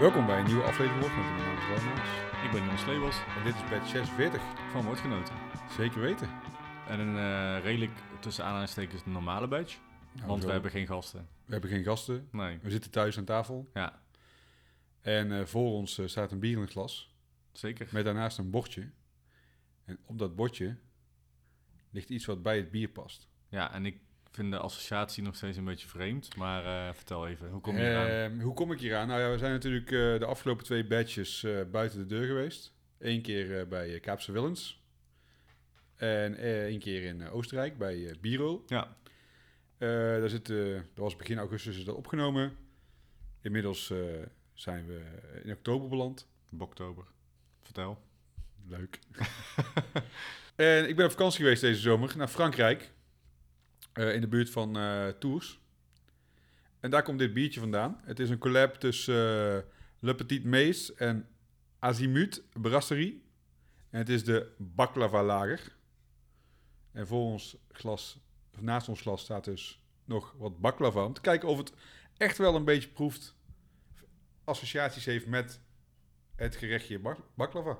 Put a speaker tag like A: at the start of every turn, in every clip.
A: Welkom bij een nieuwe aflevering van Mijn naam is.
B: Ik ben Jan Sleebos
A: En dit is badge 46.
B: van Woordgenoten.
A: Zeker weten.
B: En een eh, redelijk tussen aanhalingstekens normale badge.
A: Nou,
B: want
A: zo.
B: we hebben geen gasten.
A: we hebben geen gasten.
B: Nee.
A: We zitten thuis aan tafel.
B: Ja,
A: En eh, voor ons eh, staat een bier in het glas.
B: zeker.
A: Met daarnaast een bordje. En op dat bordje ligt iets wat bij het bier past.
B: Ja, en ik vind de associatie nog steeds een beetje vreemd. Maar eh, vertel even, hoe kom je eraan?
A: Ehm, hoe kom ik hier aan? Nou ja, we zijn natuurlijk eh, de afgelopen twee badges eh, buiten de deur geweest. Eén keer bij Kaapse Willens. En één keer in Oostenrijk bij Biro.
B: Ja,
A: daar zit, dat was begin augustus is dat opgenomen. Inmiddels zijn we in oktober beland.
B: Boktober. Vertel.
A: Leuk. en ik ben op vakantie geweest deze zomer naar Frankrijk. Eh, in de buurt van eh, Tours. En daar komt dit biertje vandaan. Het is een collab tussen eh, Le Petit Mees en Azimut Brasserie. En het is de Baklava Lager. En voor ons glas, naast ons glas staat dus nog wat baklava. Om te kijken of het echt wel een beetje proeft. Associaties heeft met het gerechtje bak- baklava.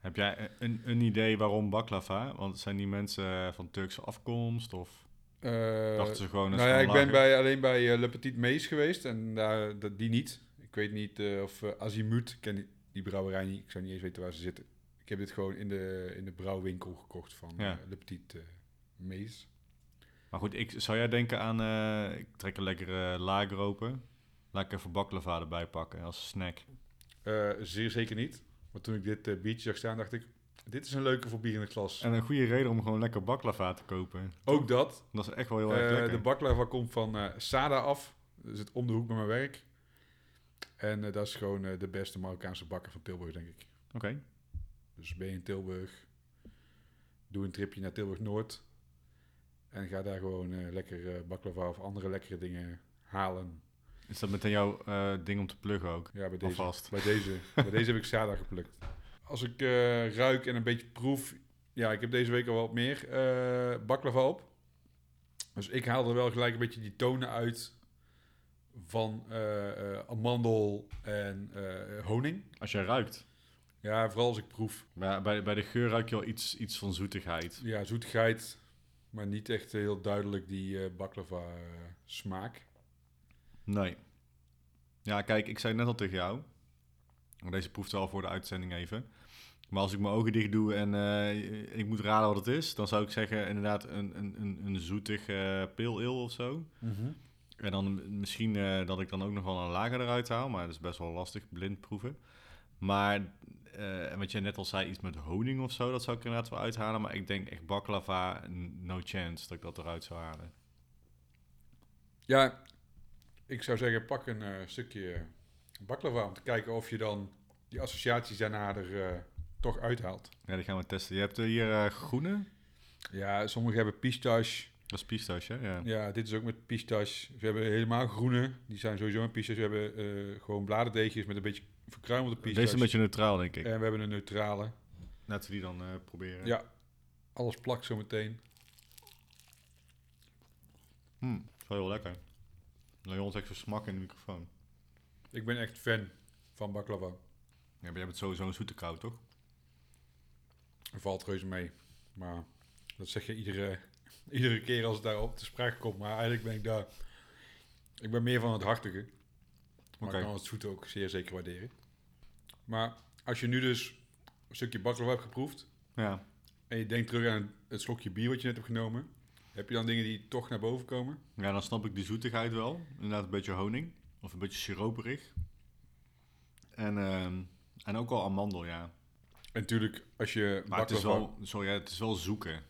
B: Heb jij een, een idee waarom baklava? Want zijn die mensen van Turkse afkomst? Of Dachten ze gewoon...
A: nou ja, ik ben bij, alleen bij eh, Le Petit Mees geweest en daar, dat, die niet. Ik weet niet eh, of Azimut, ken die, die brouwerij niet, ik zou niet eens weten waar ze zitten. Ik heb dit gewoon in de, in de brouwwinkel gekocht van
B: Ja.
A: Le Petit Mees.
B: Maar goed, ik, zou jij denken aan... ik trek een lekkere lager open. Laat ik even baklava erbij pakken als snack.
A: Zeer zeker niet. Want toen ik dit biertje zag staan, dacht ik, dit is een leuke voor bier in het glas.
B: En een goede reden om gewoon lekker baklava te kopen.
A: Ook dat.
B: Dat is echt wel heel erg
A: Eh,
B: lekker.
A: de baklava komt van eh, Sada af. Dat zit om de hoek bij mijn werk. En eh, dat is gewoon de beste Marokkaanse bakker van Tilburg, denk ik.
B: Oké.
A: Dus ben je in Tilburg, doe een tripje naar Tilburg-Noord. En ga daar gewoon lekker baklava of andere lekkere dingen halen.
B: Is dat meteen jouw ding om te pluggen ook?
A: Ja, bij deze,
B: Alvast.
A: bij deze, bij deze heb ik Sada geplukt. Als ik eh, ruik en een beetje proef... Ja, ik heb deze week al wat meer eh baklava op. Dus ik haal er wel gelijk een beetje die tonen uit van eh, amandel en honing.
B: Als jij ruikt.
A: Ja, vooral als ik proef.
B: Maar bij, bij de geur ruik je wel iets, iets van zoetigheid.
A: Ja, zoetigheid, maar niet echt heel duidelijk die eh baklava smaak.
B: Nee. Ja, kijk, ik zei net al tegen jou. Deze proeft wel voor de uitzending even. Maar als ik mijn ogen dicht doe en eh, ik moet raden wat het is, dan zou ik zeggen inderdaad een, een, een, een zoetig pale ale of zo. En dan misschien eh, dat ik dan ook nog wel een lager eruit haal, maar dat is best wel lastig, blind proeven. Maar eh, en wat jij net al zei, iets met honing of zo, dat zou ik inderdaad wel uithalen. Maar ik denk echt baklava, no chance dat ik dat eruit zou halen.
A: Ja, ik zou zeggen, pak een eh, stukje baklava om te kijken of je dan die associaties daarna er eh, toch uithaalt.
B: Ja, die gaan we testen. Je hebt eh, hier eh, groene.
A: Ja, sommigen hebben pistache.
B: Dat is pistache, hè? Ja.
A: Ja, dit is ook met pistache. We hebben helemaal groene. Die zijn sowieso met pistache. We hebben gewoon bladerdeegjes met een beetje verkruimelde pistache.
B: Deze is een beetje neutraal, denk ik.
A: En we hebben een neutrale.
B: Laten we die dan proberen.
A: Ja, alles plakt zo meteen.
B: Hm, is wel heel lekker. Leon zegt zo smak in de microfoon.
A: Ik ben echt fan van baklava.
B: Ja, maar jij bent sowieso een zoete kou, toch?
A: Er valt reuze mee. Maar dat zeg je iedere, iedere keer als het daarop te sprake komt. Maar eigenlijk ben ik daar... Ik ben meer van het hartige. Maar ik kan het zoete ook zeer zeker waarderen. Maar als je nu dus een stukje baklava hebt geproefd...
B: Ja.
A: en je denkt terug aan het slokje bier wat je net hebt genomen... heb je dan dingen die toch naar boven komen?
B: Ja, dan snap ik die zoetigheid wel. Inderdaad een beetje honing. Of een beetje siroperig. En, ehm, en ook wel amandel, ja.
A: En natuurlijk, als je
B: Maar het is
A: baklava...
B: wel, sorry, het is wel zoeken.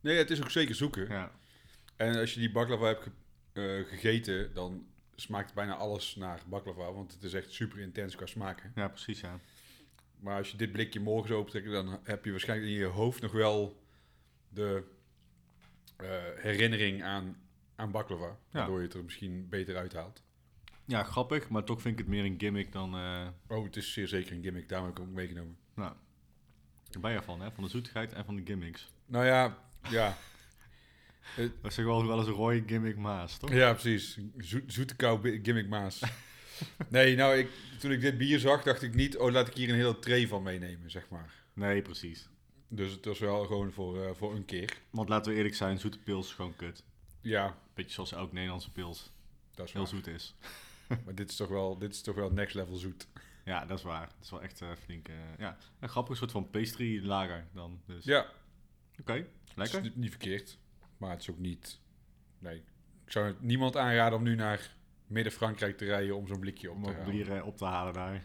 A: Nee, het is ook zeker zoeken.
B: Ja.
A: En als je die baklava hebt ge- eh, gegeten, dan smaakt bijna alles naar baklava. Want het is echt super intens qua smaken.
B: ja, precies, ja.
A: Maar als je dit blikje morgen zou optrekken, dan heb je waarschijnlijk in je hoofd nog wel de eh, herinnering aan, aan baklava. Waardoor je het er misschien beter uithaalt.
B: Ja, grappig, maar toch vind ik het meer een gimmick dan... eh
A: Oh, het is zeer zeker een gimmick. Daarom heb ik hem ook meegenomen.
B: nou, je van, hè? Van de zoetigheid en van de gimmicks.
A: Nou ja, ja.
B: Dat is toch wel, wel eens een rode gimmick maas, toch?
A: Ja, precies. Zo, zoete kou bi- gimmick Maas. Nee, nou, ik, toen ik dit bier zag, dacht ik niet... Oh, laat ik hier een hele tray van meenemen, zeg maar.
B: Nee, precies.
A: Dus het was wel gewoon voor, eh, voor een keer.
B: Want laten we eerlijk zijn, zoete pils is gewoon kut.
A: Ja,
B: Beetje zoals elk Nederlandse pils
A: dat is
B: heel
A: waar.
B: zoet is.
A: Maar dit is toch wel, dit is toch wel next level zoet.
B: Ja, dat is waar. Het is wel echt eh, flink... eh, ja, een grappig soort van pastry lager dan. Dus.
A: Ja,
B: Oké,
A: het
B: lekker.
A: is niet, verkeerd. Maar het is ook niet... Nee, ik zou het niemand aanraden om nu naar midden-Frankrijk te rijden om zo'n blikje op
B: Om
A: te halen.
B: bier eh, op te halen daar.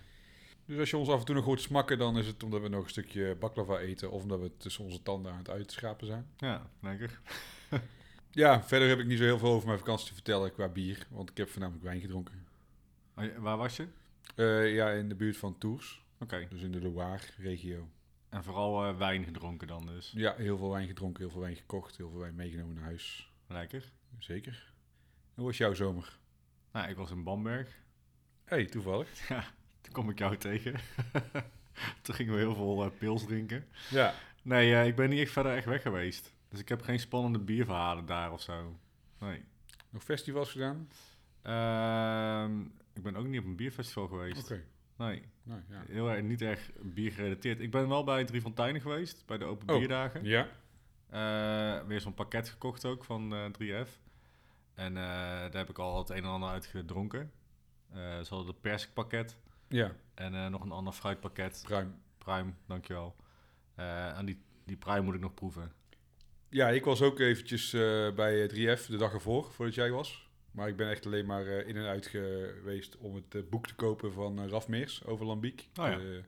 A: Dus als je ons af en toe nog hoort smakken, dan is het omdat we nog een stukje baklava eten... of omdat we tussen onze tanden aan het uitschrapen zijn.
B: Ja, lekker.
A: Ja, verder heb ik niet zo heel veel over mijn vakantie te vertellen qua bier. Want ik heb voornamelijk wijn gedronken.
B: Oh, Waar was je?
A: Eh, ja, in de buurt van Tours.
B: Oké.
A: Dus in de Loire-regio.
B: En vooral eh, wijn gedronken dan dus.
A: Ja, heel veel wijn gedronken, heel veel wijn gekocht, heel veel wijn meegenomen naar huis.
B: Lekker.
A: Zeker. Hoe was jouw zomer?
B: Nou, ik was in Bamberg.
A: hey, toevallig.
B: Ja, toen kom ik jou tegen. toen gingen we heel veel eh, pils drinken.
A: Ja.
B: Nee, eh, ik ben niet echt verder echt weg geweest. Dus ik heb geen spannende bierverhalen daar of zo. Nee.
A: Nog festivals gedaan?
B: Ehm, ik ben ook niet op een bierfestival geweest.
A: Oké.
B: Nee,
A: Nou, ja.
B: heel erg, niet erg biergerelateerd. Ik ben wel bij Drie Fonteinen geweest, bij de Open
A: Oh.
B: Bierdagen.
A: Ja?
B: Eh, weer zo'n pakket gekocht ook van eh 3F. En eh, daar heb ik al het een en ander uit gedronken. Ze hadden het persikpakket
A: Ja,
B: en nog een ander fruitpakket.
A: ruim.
B: Prime, dankjewel. En die, die prime moet ik nog proeven.
A: Ja, ik was ook eventjes bij 3F de dag ervoor, voordat jij was. Maar ik ben echt alleen maar eh, in en uit geweest om het eh, boek te kopen van eh, Raf Meers over Lambiek.
B: Oh ja.
A: De-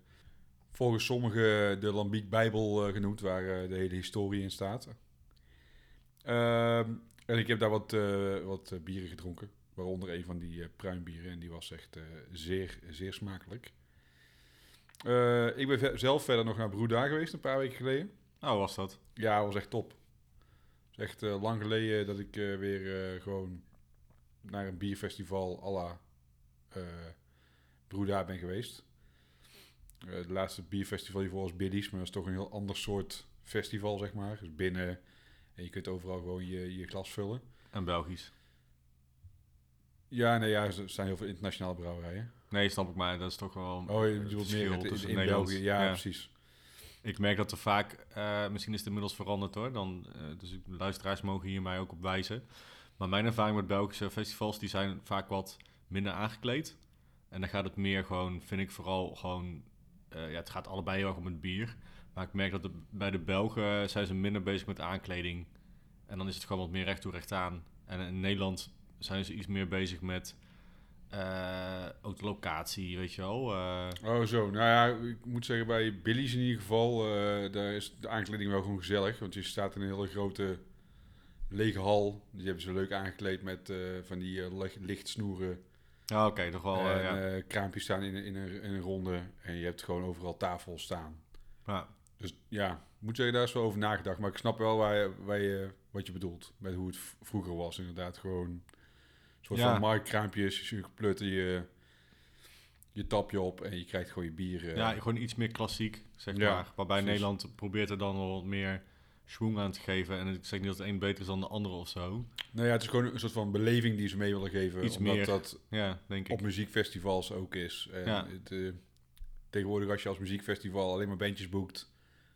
A: volgens sommigen de Lambiek Bijbel genoemd, waar de hele historie in staat. Ehm, en ik heb daar wat, wat bieren gedronken, waaronder een van die pruimbieren. En die was echt zeer, zeer smakelijk. Ik ben zelf verder nog naar Broeda geweest, een paar weken geleden.
B: Oh, was dat?
A: Ja, was echt top. Het is echt lang geleden dat ik weer gewoon naar een bierfestival à la Bruna ben geweest. Eh de laatste bierfestival hiervoor was Biddies, maar dat is toch een heel ander soort festival, zeg maar. Dus binnen en je kunt overal gewoon je, je glas vullen.
B: En Belgisch.
A: Ja, nee, ja, er zijn heel veel internationale brouwerijen.
B: Nee, snap ik maar. Dat is toch wel
A: Oh, je
B: het
A: bedoelt meer het, in, in
B: Nederlands-
A: België. Ja, precies.
B: Ik merk dat er vaak, eh, misschien is het inmiddels veranderd hoor, dan, dus luisteraars mogen hier mij ook op wijzen. Maar mijn ervaring met Belgische festivals, die zijn vaak wat minder aangekleed. En dan gaat het meer gewoon, vind ik vooral gewoon, eh, ja, het gaat allebei heel erg om het bier. Maar ik merk dat bij de Belgen zijn ze minder bezig met aankleding. En dan is het gewoon wat meer recht toe recht aan. En in Nederland zijn ze iets meer bezig met eh, ook de locatie, weet je wel. eh,
A: Oh, zo. Nou ja, ik moet zeggen, bij Billy's in ieder geval, daar is de aankleding wel gewoon gezellig. Want je staat in een hele grote lege hal. Die hebben ze leuk aangekleed met eh, van die eh, licht- lichtsnoeren.
B: ja, oké, toch wel. eh, ja.
A: kraampjes staan in, een- in, een, in een ronde. En je hebt gewoon overal tafels staan.
B: ja.
A: Dus ja, moet zeggen, daar is wel over nagedacht. Maar ik snap wel waar je, waar je, wat je bedoelt. Met hoe het vroeger was. Inderdaad, gewoon een soort
B: Ja.
A: van marktkraampjes. Je plutte je, je tapje op en je krijgt gewoon je bier.
B: Ja, gewoon iets meer klassiek, zeg maar. Waarbij
A: precies.
B: Nederland probeert er dan wel wat meer schwung aan te geven. En ik zeg niet dat de een beter is dan de andere of zo.
A: Nou ja, het is gewoon een soort van beleving die ze mee willen geven.
B: Iets
A: omdat
B: meer.
A: dat
B: Ja, denk
A: op
B: ik.
A: muziekfestivals ook is. En
B: Ja.
A: het, eh, tegenwoordig als je als muziekfestival alleen maar bandjes boekt,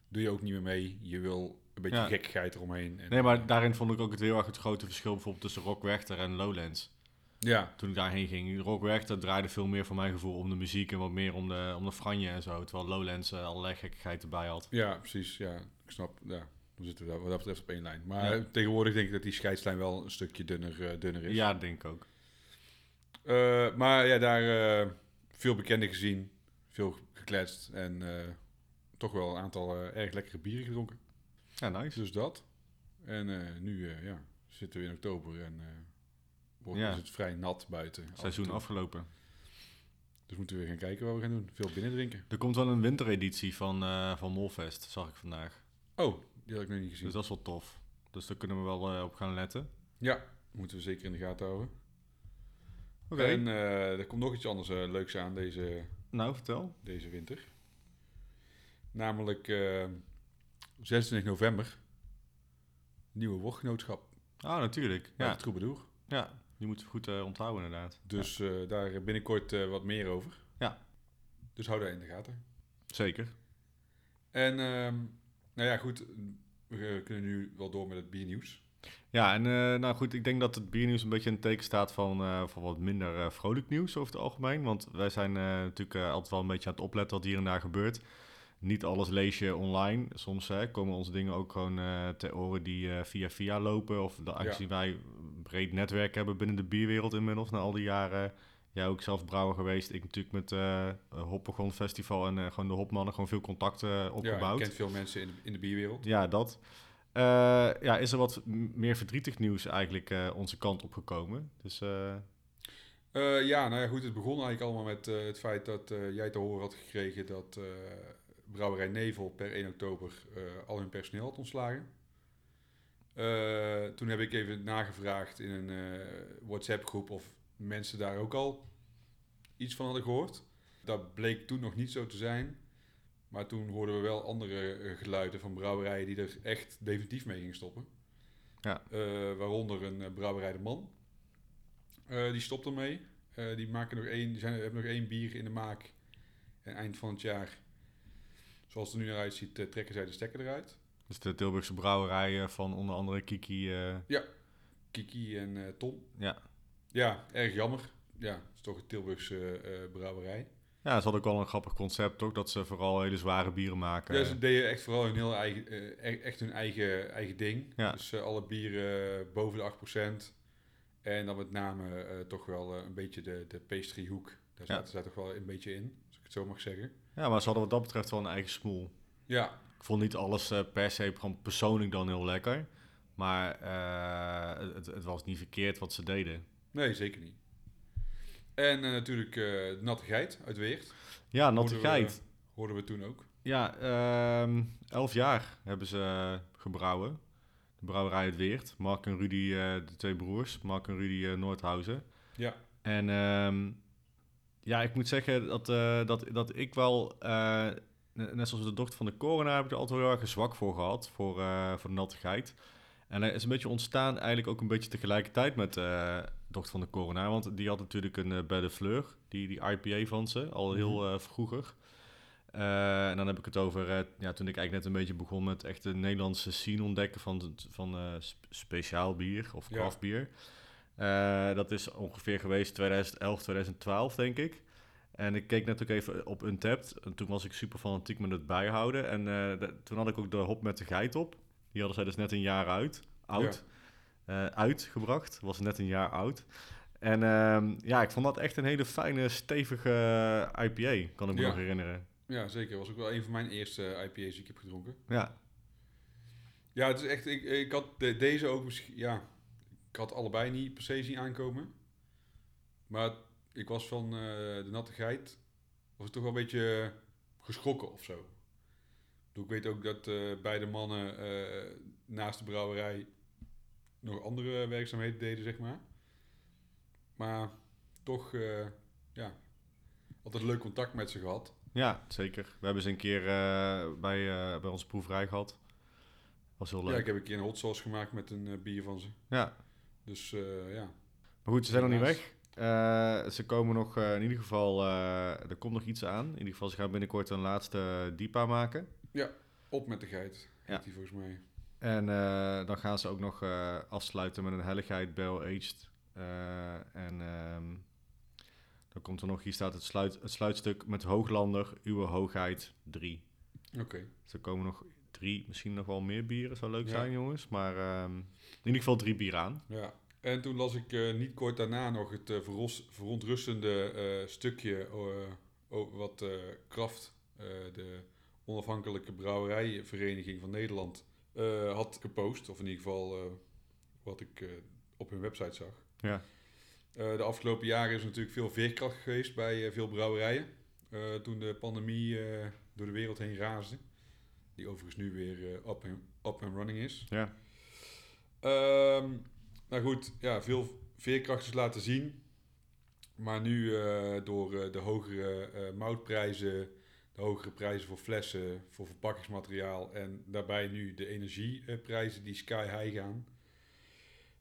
A: doe je ook niet meer mee. Je wil een beetje
B: Ja.
A: gekkigheid eromheen. En,
B: Nee, maar daarin vond ik ook het heel erg het grote verschil bijvoorbeeld tussen Rock Werchter en Lowlands.
A: Ja,
B: Toen ik daarheen ging. Rock Werchter draaide veel meer voor mijn gevoel om de muziek en wat meer om de, om de franje en zo. Terwijl Lowlands eh, allerlei gekkigheid erbij had.
A: ja, precies. Ja, ik snap. Ja, dan zitten we daar wat dat betreft op één lijn. Maar
B: Ja.
A: tegenwoordig denk ik dat die scheidslijn wel een stukje dunner, eh, dunner is.
B: Ja, denk ik ook.
A: Eh, maar ja, daar eh, veel bekenden gezien, veel gekletst en toch wel een aantal erg lekkere bieren gedronken.
B: Ja, nice.
A: Dus dat. En nu ja, zitten we in oktober en wordt,
B: Ja.
A: is het vrij nat buiten.
B: Seizoen afgelopen.
A: Dus moeten we weer gaan kijken wat we gaan doen. Veel binnen drinken.
B: Er komt wel een wintereditie van, van Molfest, zag ik vandaag.
A: Oh, die had ik nog niet gezien.
B: Dus dat is wel tof. Dus daar kunnen we wel eh, op gaan letten.
A: Ja, moeten we zeker in de gaten houden.
B: Oké.
A: En eh, er komt nog iets anders eh, leuks aan deze,
B: Nou, vertel.
A: deze winter. Namelijk eh 26 november. Nieuwe woordgenootschap.
B: Ah, natuurlijk. Ja,
A: Troubadour.
B: ja. Die moeten we goed onthouden inderdaad.
A: Dus daar binnenkort wat meer over.
B: Ja.
A: Dus hou daar in de gaten.
B: Zeker.
A: En ehm, nou ja, goed. We kunnen nu wel door met het biernieuws.
B: Ja, en eh, nou goed, ik denk dat het biernieuws een beetje in het teken staat van, eh, van wat minder eh, vrolijk nieuws over het algemeen. Want wij zijn natuurlijk altijd wel een beetje aan het opletten wat hier en daar gebeurt. Niet alles lees je online. Soms hè, komen onze dingen ook gewoon ter oren die via via lopen. Of de, aangezien wij een breed netwerk hebben binnen de bierwereld inmiddels na al die jaren. Jij ook zelf brouwer geweest. Ik natuurlijk met eh Hoppegon Festival en eh, gewoon de Hopmannen gewoon veel contacten
A: Ja,
B: opgebouwd.
A: je kent veel mensen in de, in de bierwereld.
B: Ja, dat. Eh, ja, is er wat meer verdrietig nieuws eigenlijk eh, onze kant opgekomen. Dus eh,
A: Eh, ja, nou ja, goed. Het begon eigenlijk allemaal met eh, het feit dat eh, jij te horen had gekregen dat eh, Brouwerij Nevel per 1 oktober eh, al hun personeel had ontslagen. Eh, toen heb ik even nagevraagd in een eh, WhatsApp-groep of mensen daar ook al iets van hadden gehoord. Dat bleek toen nog niet zo te zijn. Maar toen hoorden we wel andere eh, geluiden van brouwerijen die er echt definitief mee gingen stoppen.
B: Ja.
A: Eh, waaronder een eh, brouwerij De Man. Die stopt ermee. Eh, die maken nog één, die zijn, hebben nog één bier in de maak. En eind van het jaar, zoals het er nu naar uitziet, trekken zij de stekker eruit.
B: dus de Tilburgse brouwerijen van onder andere Kiki. eh,
A: Kiki en Tom.
B: ja.
A: Ja, erg jammer. Ja, het is toch een Tilburgse eh, brouwerij.
B: ja, ze hadden ook wel een grappig concept, toch? Dat ze vooral hele zware bieren maken.
A: Ja, ze deden echt vooral hun heel eigen, eh, e- echt hun eigen, eigen ding.
B: Ja.
A: Dus alle bieren boven de 8%. En dan met name toch wel een beetje de, de pastryhoek. Daar
B: Ja.
A: zaten zij toch wel een beetje in, als ik het zo mag zeggen.
B: Ja, maar ze hadden wat dat betreft wel een eigen smoel.
A: Ja,
B: Ik vond niet alles per se gewoon persoonlijk dan heel lekker. Maar het, het was niet verkeerd wat ze deden.
A: Nee, zeker niet. En eh, natuurlijk de natte geit uit Weert.
B: Ja, natte
A: Hoorden we-
B: geit.
A: Hoorden we toen ook.
B: Ja, ehm, elf jaar hebben ze gebrouwen. De brouwerij uit Weert. Mark en Rudy, eh, de twee broers. Mark en Rudy Noordhausen.
A: Ja,
B: En ehm, ja, ik moet zeggen dat, dat, dat ik wel, net zoals de dochter van de coroner, heb ik er altijd wel heel erg zwak voor gehad, voor, voor de nattigheid. En hij is een beetje ontstaan eigenlijk ook een beetje tegelijkertijd met dochter van de coroner. Want die had natuurlijk een uh, Belle Fleur, die, die IPA van ze, al heel eh, vroeger. Eh, en dan heb ik het over, eh, ja, toen ik eigenlijk net een beetje begon met echt de Nederlandse scene ontdekken van, van eh, sp- speciaal bier of craft bier. Eh, dat is ongeveer geweest 2011, 2012, denk ik. En ik keek net ook even op Untapped. En toen was ik super fanatiek met het bijhouden. En eh, de- toen had ik ook de hop met de geit op. Die hadden zij dus net een jaar uit. Oud. eh, uitgebracht. Was net een jaar oud. En ehm, ja, ik vond dat echt een hele fijne, stevige eh, IPA. Kan ik me
A: Ja.
B: nog herinneren.
A: ja zeker. was ook wel een van mijn eerste eh, IPA's die ik heb gedronken.
B: Ja,
A: Ja, het is echt. Ik, ik had de- deze ook misschien. Ja, ik had allebei niet per se zien aankomen. Maar ik was van eh, de natte geit. Was ik toch wel een beetje geschrokken of zo. Ik weet ook dat eh, beide mannen eh, naast de brouwerij nog andere werkzaamheden deden, zeg maar. Maar toch, eh, ja, altijd leuk contact met ze gehad.
B: ja, zeker. We hebben ze een keer eh, bij, eh, bij onze proeverij gehad. Was heel
A: Ja,
B: leuk.
A: ik heb een keer een hot sauce gemaakt met een bier van ze.
B: Ja,
A: Dus eh, ja,
B: Maar goed, ze zijn nog niet weg. Eh, ze komen nog, eh, in ieder geval, eh, er komt nog iets aan. In ieder geval, ze gaan binnenkort een laatste DIPA maken.
A: op met de geit,
B: Ja.
A: die volgens mij.
B: En eh, dan gaan ze ook nog eh, afsluiten met een helligheid barrel aged. Eh, en ehm, dan komt er nog, hier staat het, sluit, het sluitstuk met Hooglander, uw hoogheid 3.
A: Oké.
B: Dus er komen nog drie, misschien nog wel meer bieren, zou leuk
A: Ja.
B: zijn jongens. Maar ehm, in ieder geval drie bieren aan.
A: Ja, en toen las ik niet kort daarna nog het verros- verontrustende stukje over wat Kraft, de onafhankelijke brouwerijvereniging van Nederland, eh, had gepost. Of in ieder geval eh, wat ik eh, op hun website zag.
B: Ja.
A: De afgelopen jaren is natuurlijk veel veerkracht geweest bij veel brouwerijen. Toen de pandemie door de wereld heen raasde. Die overigens nu weer up, and, up and running is.
B: Ja.
A: Ehm, nou goed, ja, veel veerkrachters laten zien. Maar nu door de hogere moutprijzen, hogere prijzen voor flessen, voor verpakkingsmateriaal en daarbij nu de energieprijzen die sky high gaan,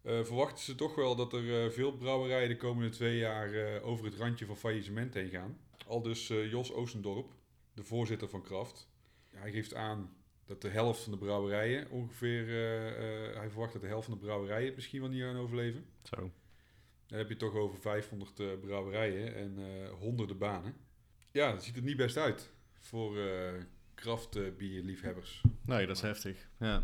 A: Eh, verwachten ze toch wel dat er eh, veel brouwerijen de komende twee jaar eh, over het randje van faillissement heen gaan. Al dus Jos Oostendorp, de voorzitter van Kraft. Hij geeft aan dat de helft van de brouwerijen ongeveer, hij verwacht dat de helft van de brouwerijen het misschien wel niet gaan overleven.
B: Zo.
A: Dan heb je toch over 500 eh, brouwerijen en honderden banen. Ja, dat ziet er niet best uit voor eh kraftbierliefhebbers.
B: Nee, dat is heftig. Ja.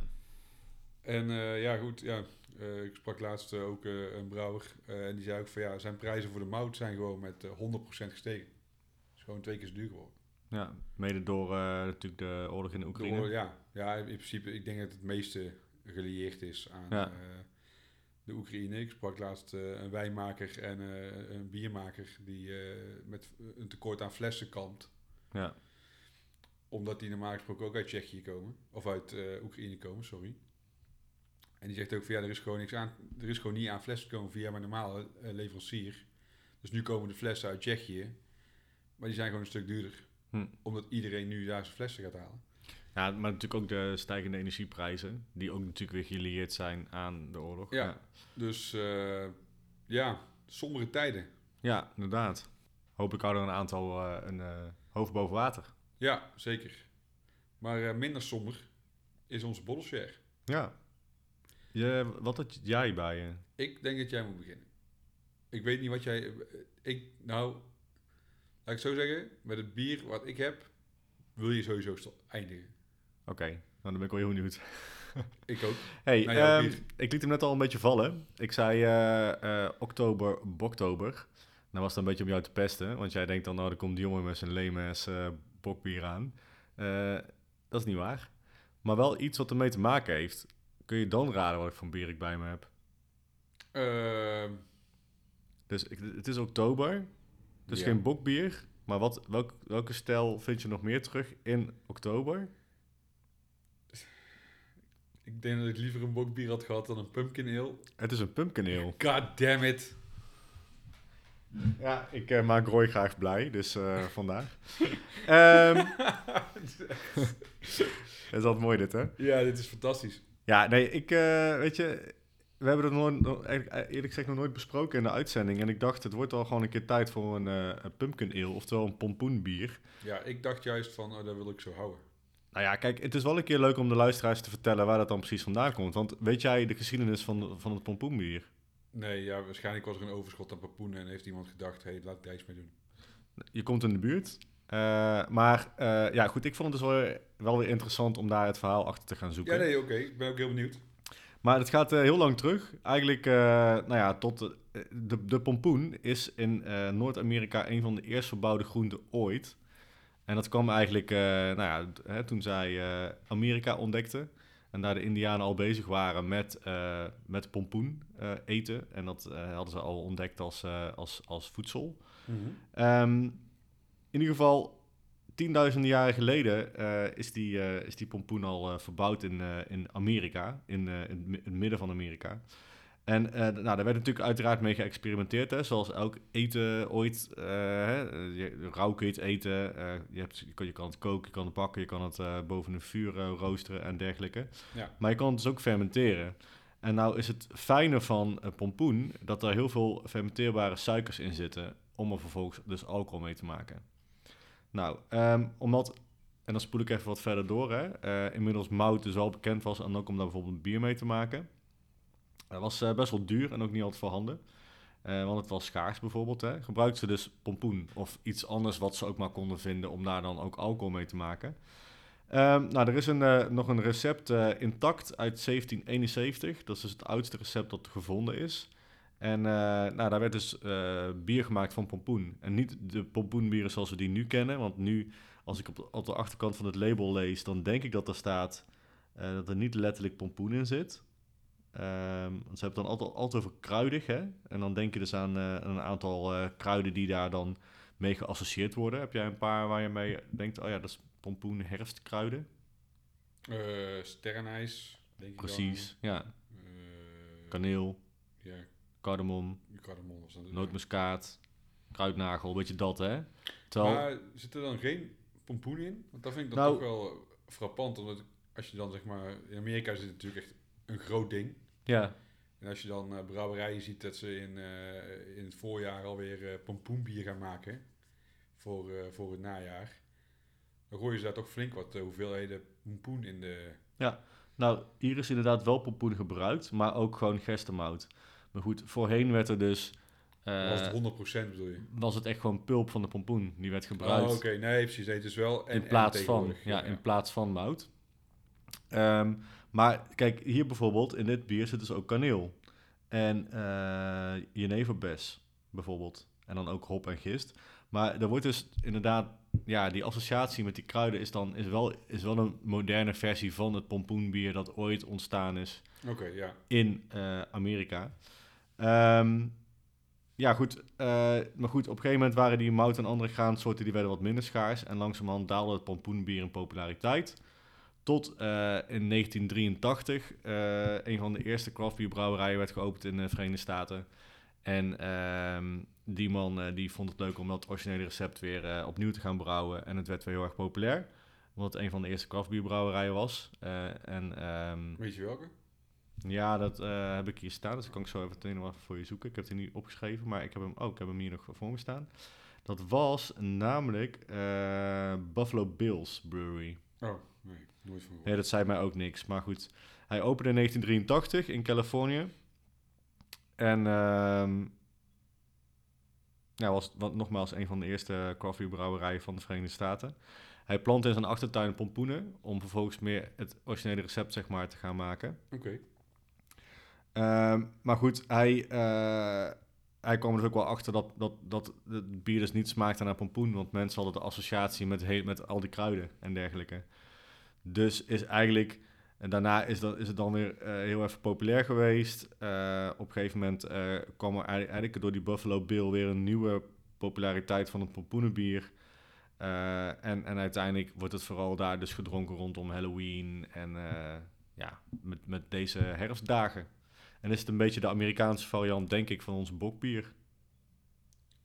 A: En eh, ja, goed, ja, eh, ik sprak laatst ook een brouwer en die zei ook van ja, zijn prijzen voor de mout zijn gewoon met eh, 100% gestegen. Het is gewoon twee keer zo duur geworden.
B: ja, mede door natuurlijk de oorlog in de Oekraïne.
A: Door, ja, ja, in principe, ik denk dat het meeste gelieerd is aan
B: Ja.
A: de Oekraïne. Ik sprak laatst een wijnmaker en een biermaker die met een tekort aan flessen kampt.
B: Ja.
A: Omdat die normaal gesproken ook uit Tsjechië komen. Of uit eh, Oekraïne komen, sorry. En die zegt ook van ja, er is gewoon niks aan. Er is gewoon niet aan flessen komen via mijn normale eh, leverancier. Dus nu komen de flessen uit Tsjechië. Maar die zijn gewoon een stuk duurder.
B: Hm.
A: Omdat iedereen nu daar zijn flessen gaat halen.
B: ja, maar natuurlijk ook de stijgende energieprijzen, die ook natuurlijk weer gelieerd zijn aan de oorlog.
A: Ja.
B: ja.
A: Dus eh, ja, sombere tijden.
B: Ja, inderdaad. Hopelijk houden we een aantal een hoofd boven water.
A: Ja, zeker. Maar eh, minder somber is onze bottleshare.
B: Ja. Je, wat had jij bij je?
A: Ik denk dat jij moet beginnen. Ik weet niet wat jij... Ik, nou, laat ik zo zeggen. Met het bier wat ik heb, wil je sowieso eindigen.
B: Oké, nou, dan ben ik wel heel benieuwd.
A: Ik ook.
B: Hey,
A: Nou
B: ehm, ik liet hem net al een beetje vallen. Ik zei eh, eh, oktober, boktober. Nou was het een beetje om jou te pesten, want jij denkt dan, nou, er komt die jongen met zijn eh bokbier aan. Eh, dat is niet waar. Maar wel iets wat ermee te maken heeft. Kun je dan raden wat ik voor bier ik bij me heb?
A: Ehm,
B: Dus ik, het is oktober, dus geen bokbier. Maar wat, welk, welke stijl vind je nog meer terug in oktober?
A: ik denk dat ik liever een bokbier had gehad dan een pumpkin ale.
B: Het is een pumpkin ale.
A: God damn it.
B: Ja, ik eh, maak Roy graag blij, dus eh, vandaar. Ehm dat is altijd mooi dit, hè?
A: Ja, dit is fantastisch.
B: Ja, nee, ik, eh, weet je, we hebben het nooit, eerlijk gezegd nog nooit besproken in de uitzending. En ik dacht, het wordt al gewoon een keer tijd voor een, een pumpkin ale, oftewel een pompoenbier.
A: Ja, ik dacht juist van, oh, dat wil ik zo houden.
B: Nou ja, kijk, het is wel een keer leuk om de luisteraars te vertellen waar dat dan precies vandaan komt. Want weet jij de geschiedenis van, van het pompoenbier?
A: Nee, ja, waarschijnlijk was er een overschot aan papoenen en heeft iemand gedacht, hé, hey, laat ik daar iets mee doen.
B: Je komt in de buurt. Eh, maar eh, ja, goed, ik vond het dus wel, wel weer interessant om daar het verhaal achter te gaan zoeken.
A: Ja, nee, oké. Ik ben ook heel benieuwd.
B: Maar het gaat eh, heel lang terug. Eigenlijk, nou ja, tot de, de, pompoen is in Noord-Amerika een van de eerst verbouwde groenten ooit. En dat kwam eigenlijk, nou ja, hè, toen zij Amerika ontdekten. En daar de Indianen al bezig waren met, eh, met pompoen eh, eten. En dat eh, hadden ze al ontdekt als, als, als voedsel. Ehm, in ieder geval, tienduizenden jaren geleden is, die, is die pompoen al verbouwd in, in Amerika, in, in het midden van Amerika. En eh, nou, daar werd natuurlijk uiteraard mee geëxperimenteerd, hè, zoals elk eten ooit. hè, je, rauw kun je het eten, eh, je, hebt, je, kan, je kan het koken, je kan het bakken, je kan het boven een vuur roosteren en dergelijke.
A: Ja.
B: Maar je kan het dus ook fermenteren. En nou is het fijne van pompoen dat er heel veel fermenteerbare suikers in zitten om er vervolgens dus alcohol mee te maken. Nou, ehm, omdat, en dan spoel ik even wat verder door, hè. eh, inmiddels mout dus wel bekend was en ook om daar bijvoorbeeld bier mee te maken. Dat was eh, best wel duur en ook niet altijd voorhanden. Eh, want het was schaars bijvoorbeeld. Hè. Gebruikten ze dus pompoen of iets anders wat ze ook maar konden vinden om daar dan ook alcohol mee te maken. Ehm, nou, er is een, eh, nog een recept intact uit 1771. Dat is dus het oudste recept dat gevonden is. En nou, daar werd dus bier gemaakt van pompoen. En niet de pompoenbieren zoals we die nu kennen. Want nu, als ik op op de achterkant van het label lees, dan denk ik dat er staat dat er niet letterlijk pompoen in zit. Want ze hebben het dan altijd, altijd over kruidig, hè? En dan denk je dus aan eh, een aantal eh, kruiden die daar dan mee geassocieerd worden. Heb jij een paar waar je mee denkt, oh ja, dat is pompoen herfstkruiden?
A: Eh sterrenijs, denk ik
B: Precies, ja. Kaneel,
A: Ja,
B: cardamom,
A: cardamom
B: nootmuskaat, kruidnagel, weet je dat, hè? Terwijl,
A: Maar zit er dan geen pompoen in? Want dat vind ik dan
B: Nou-
A: toch wel frappant. Omdat als je dan zeg maar... In Amerika is het natuurlijk echt een groot ding.
B: Ja,
A: En als je dan eh, brouwerijen ziet dat ze in, eh, in het voorjaar alweer eh pompoenbier gaan maken voor, voor het najaar, dan gooien ze daar toch flink wat hoeveelheden pompoen in de...
B: Nou, hier is inderdaad wel pompoen gebruikt, maar ook gewoon gerstemout. Maar goed, voorheen werd er dus...
A: was het 100% bedoel je?
B: was het echt gewoon pulp van de pompoen. Die werd gebruikt.
A: Oh, oké. Nee, precies. Nee, het is wel... En,
B: in
A: en
B: plaats van,
A: tegenwoordig,
B: ja, in plaats van mout. Ehm, maar kijk, hier bijvoorbeeld, in dit bier zit dus ook kaneel. En eh jeneverbes bijvoorbeeld. En dan ook hop en gist. Maar er wordt dus inderdaad, ja, die associatie met die kruiden is dan is wel, is wel een moderne versie van het pompoenbier dat ooit ontstaan is
A: Oké, ja.
B: in eh, Amerika. Ehm, ja, goed. eh, maar goed, op een gegeven moment waren die mout en andere graansoorten die werden wat minder schaars. En langzamerhand daalde het pompoenbier in populariteit. Tot eh, in 1983 eh, een van de eerste craftbierbrouwerijen werd geopend in de Verenigde Staten. En ehm, die man eh, die vond het leuk om dat originele recept weer eh, opnieuw te gaan brouwen. En het werd weer heel erg populair. Omdat het een van de eerste craftbierbrouwerijen was. Eh, en ehm,
A: Weet je welke?
B: ja, dat eh, heb ik hier staan. Dus kan ik zo even meteen nog even voor je zoeken. Ik heb het niet opgeschreven, maar ik heb hem, oh, ik heb hem hier nog voor me staan. Dat was namelijk eh, Buffalo Bills Brewery.
A: Oh, nee. Nooit van gehoord.
B: Nee, dat zei mij ook niks. Maar goed, hij opende in 1983 in Californië. En ehm was wat, nogmaals een van de eerste koffiebrouwerijen van de Verenigde Staten. Hij plantte in zijn achtertuin pompoenen om vervolgens meer het originele recept zeg maar, te gaan maken.
A: Oké.
B: Ehm, maar goed, hij, eh, hij kwam er dus ook wel achter dat, dat, dat het bier dus niet smaakte naar pompoen. Want mensen hadden de associatie met, met al die kruiden en dergelijke. Dus is eigenlijk... En daarna is, dat, is het dan weer eh, heel even populair geweest. Eh, op een gegeven moment eh, kwam er ei- eigenlijk door die Buffalo Bill weer een nieuwe populariteit van het pompoenenbier. En, en uiteindelijk wordt het vooral daar dus gedronken rondom Halloween en ja, met, met deze herfstdagen. En is het een beetje de Amerikaanse variant, denk ik, van ons bokbier.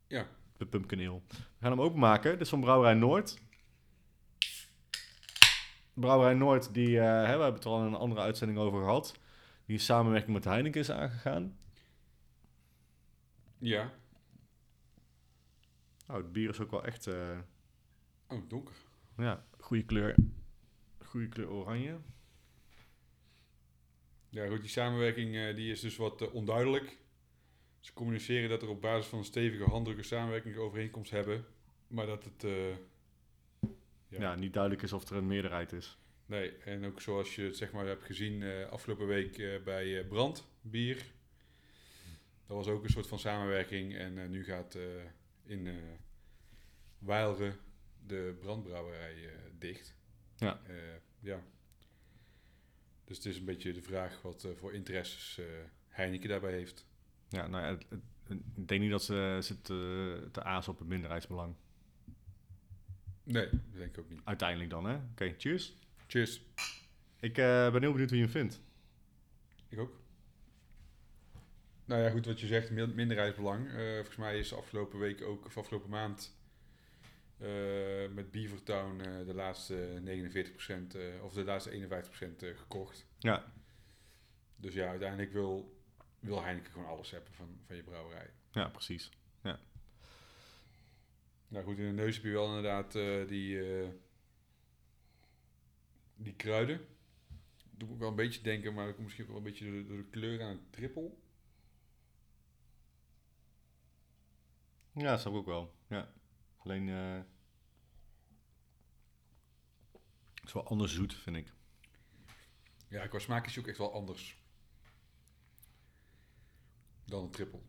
A: Ja.
B: De pumpkin ale. We gaan hem openmaken. Dit is van Brouwerij Noord. Brouwerij Noord, die, eh, hè, we hebben het er al in een andere uitzending over gehad. Die in samenwerking met Heineken is aangegaan.
A: Ja.
B: Nou, het bier is ook wel echt, eh,
A: Oh, donker.
B: ja, goede kleur. Goede kleur oranje.
A: Ja, goed, die samenwerking eh, die is dus wat onduidelijk. Ze communiceren dat er op basis van een stevige handdruk samenwerkingsovereenkomst hebben, maar dat het...
B: Ja.
A: Ja.
B: niet duidelijk is of er een meerderheid is.
A: Nee, en ook zoals je het zeg maar hebt gezien eh, afgelopen week eh, bij eh, Brand bier. Dat was ook een soort van samenwerking en nu gaat in Weilre de brandbrouwerij dicht.
B: Ja.
A: Ja. Dus het is een beetje de vraag wat voor interesses Heineken daarbij heeft.
B: Ja, nou ja, het- het- ik denk niet dat ze zit te, te azen op het minderheidsbelang.
A: Nee, dat denk ik ook niet.
B: Uiteindelijk dan, hè? Oké, cheers.
A: Cheers.
B: Ik eh, ben heel benieuwd wie je hem vindt.
A: Ik ook. Nou ja, goed wat je zegt, min- minderheidsbelang. Eh volgens mij is afgelopen week ook, of afgelopen maand, eh, met Beavertown de laatste 49% eh, of de laatste 51% eh, gekocht.
B: Ja,
A: Dus ja, uiteindelijk wil, wil Heineken gewoon alles hebben van, van je brouwerij.
B: ja precies.
A: Nou goed, in de neus heb je wel inderdaad eh, die, eh, die kruiden. Doe ook wel een beetje denken, maar dat komt misschien wel een beetje door de, door de kleur aan het trippel.
B: Ja, dat snap ik ook wel. Ja. Alleen, eh het is wel anders zoet, vind ik.
A: Ja, qua smaak is hij ook echt wel anders. Dan een trippel.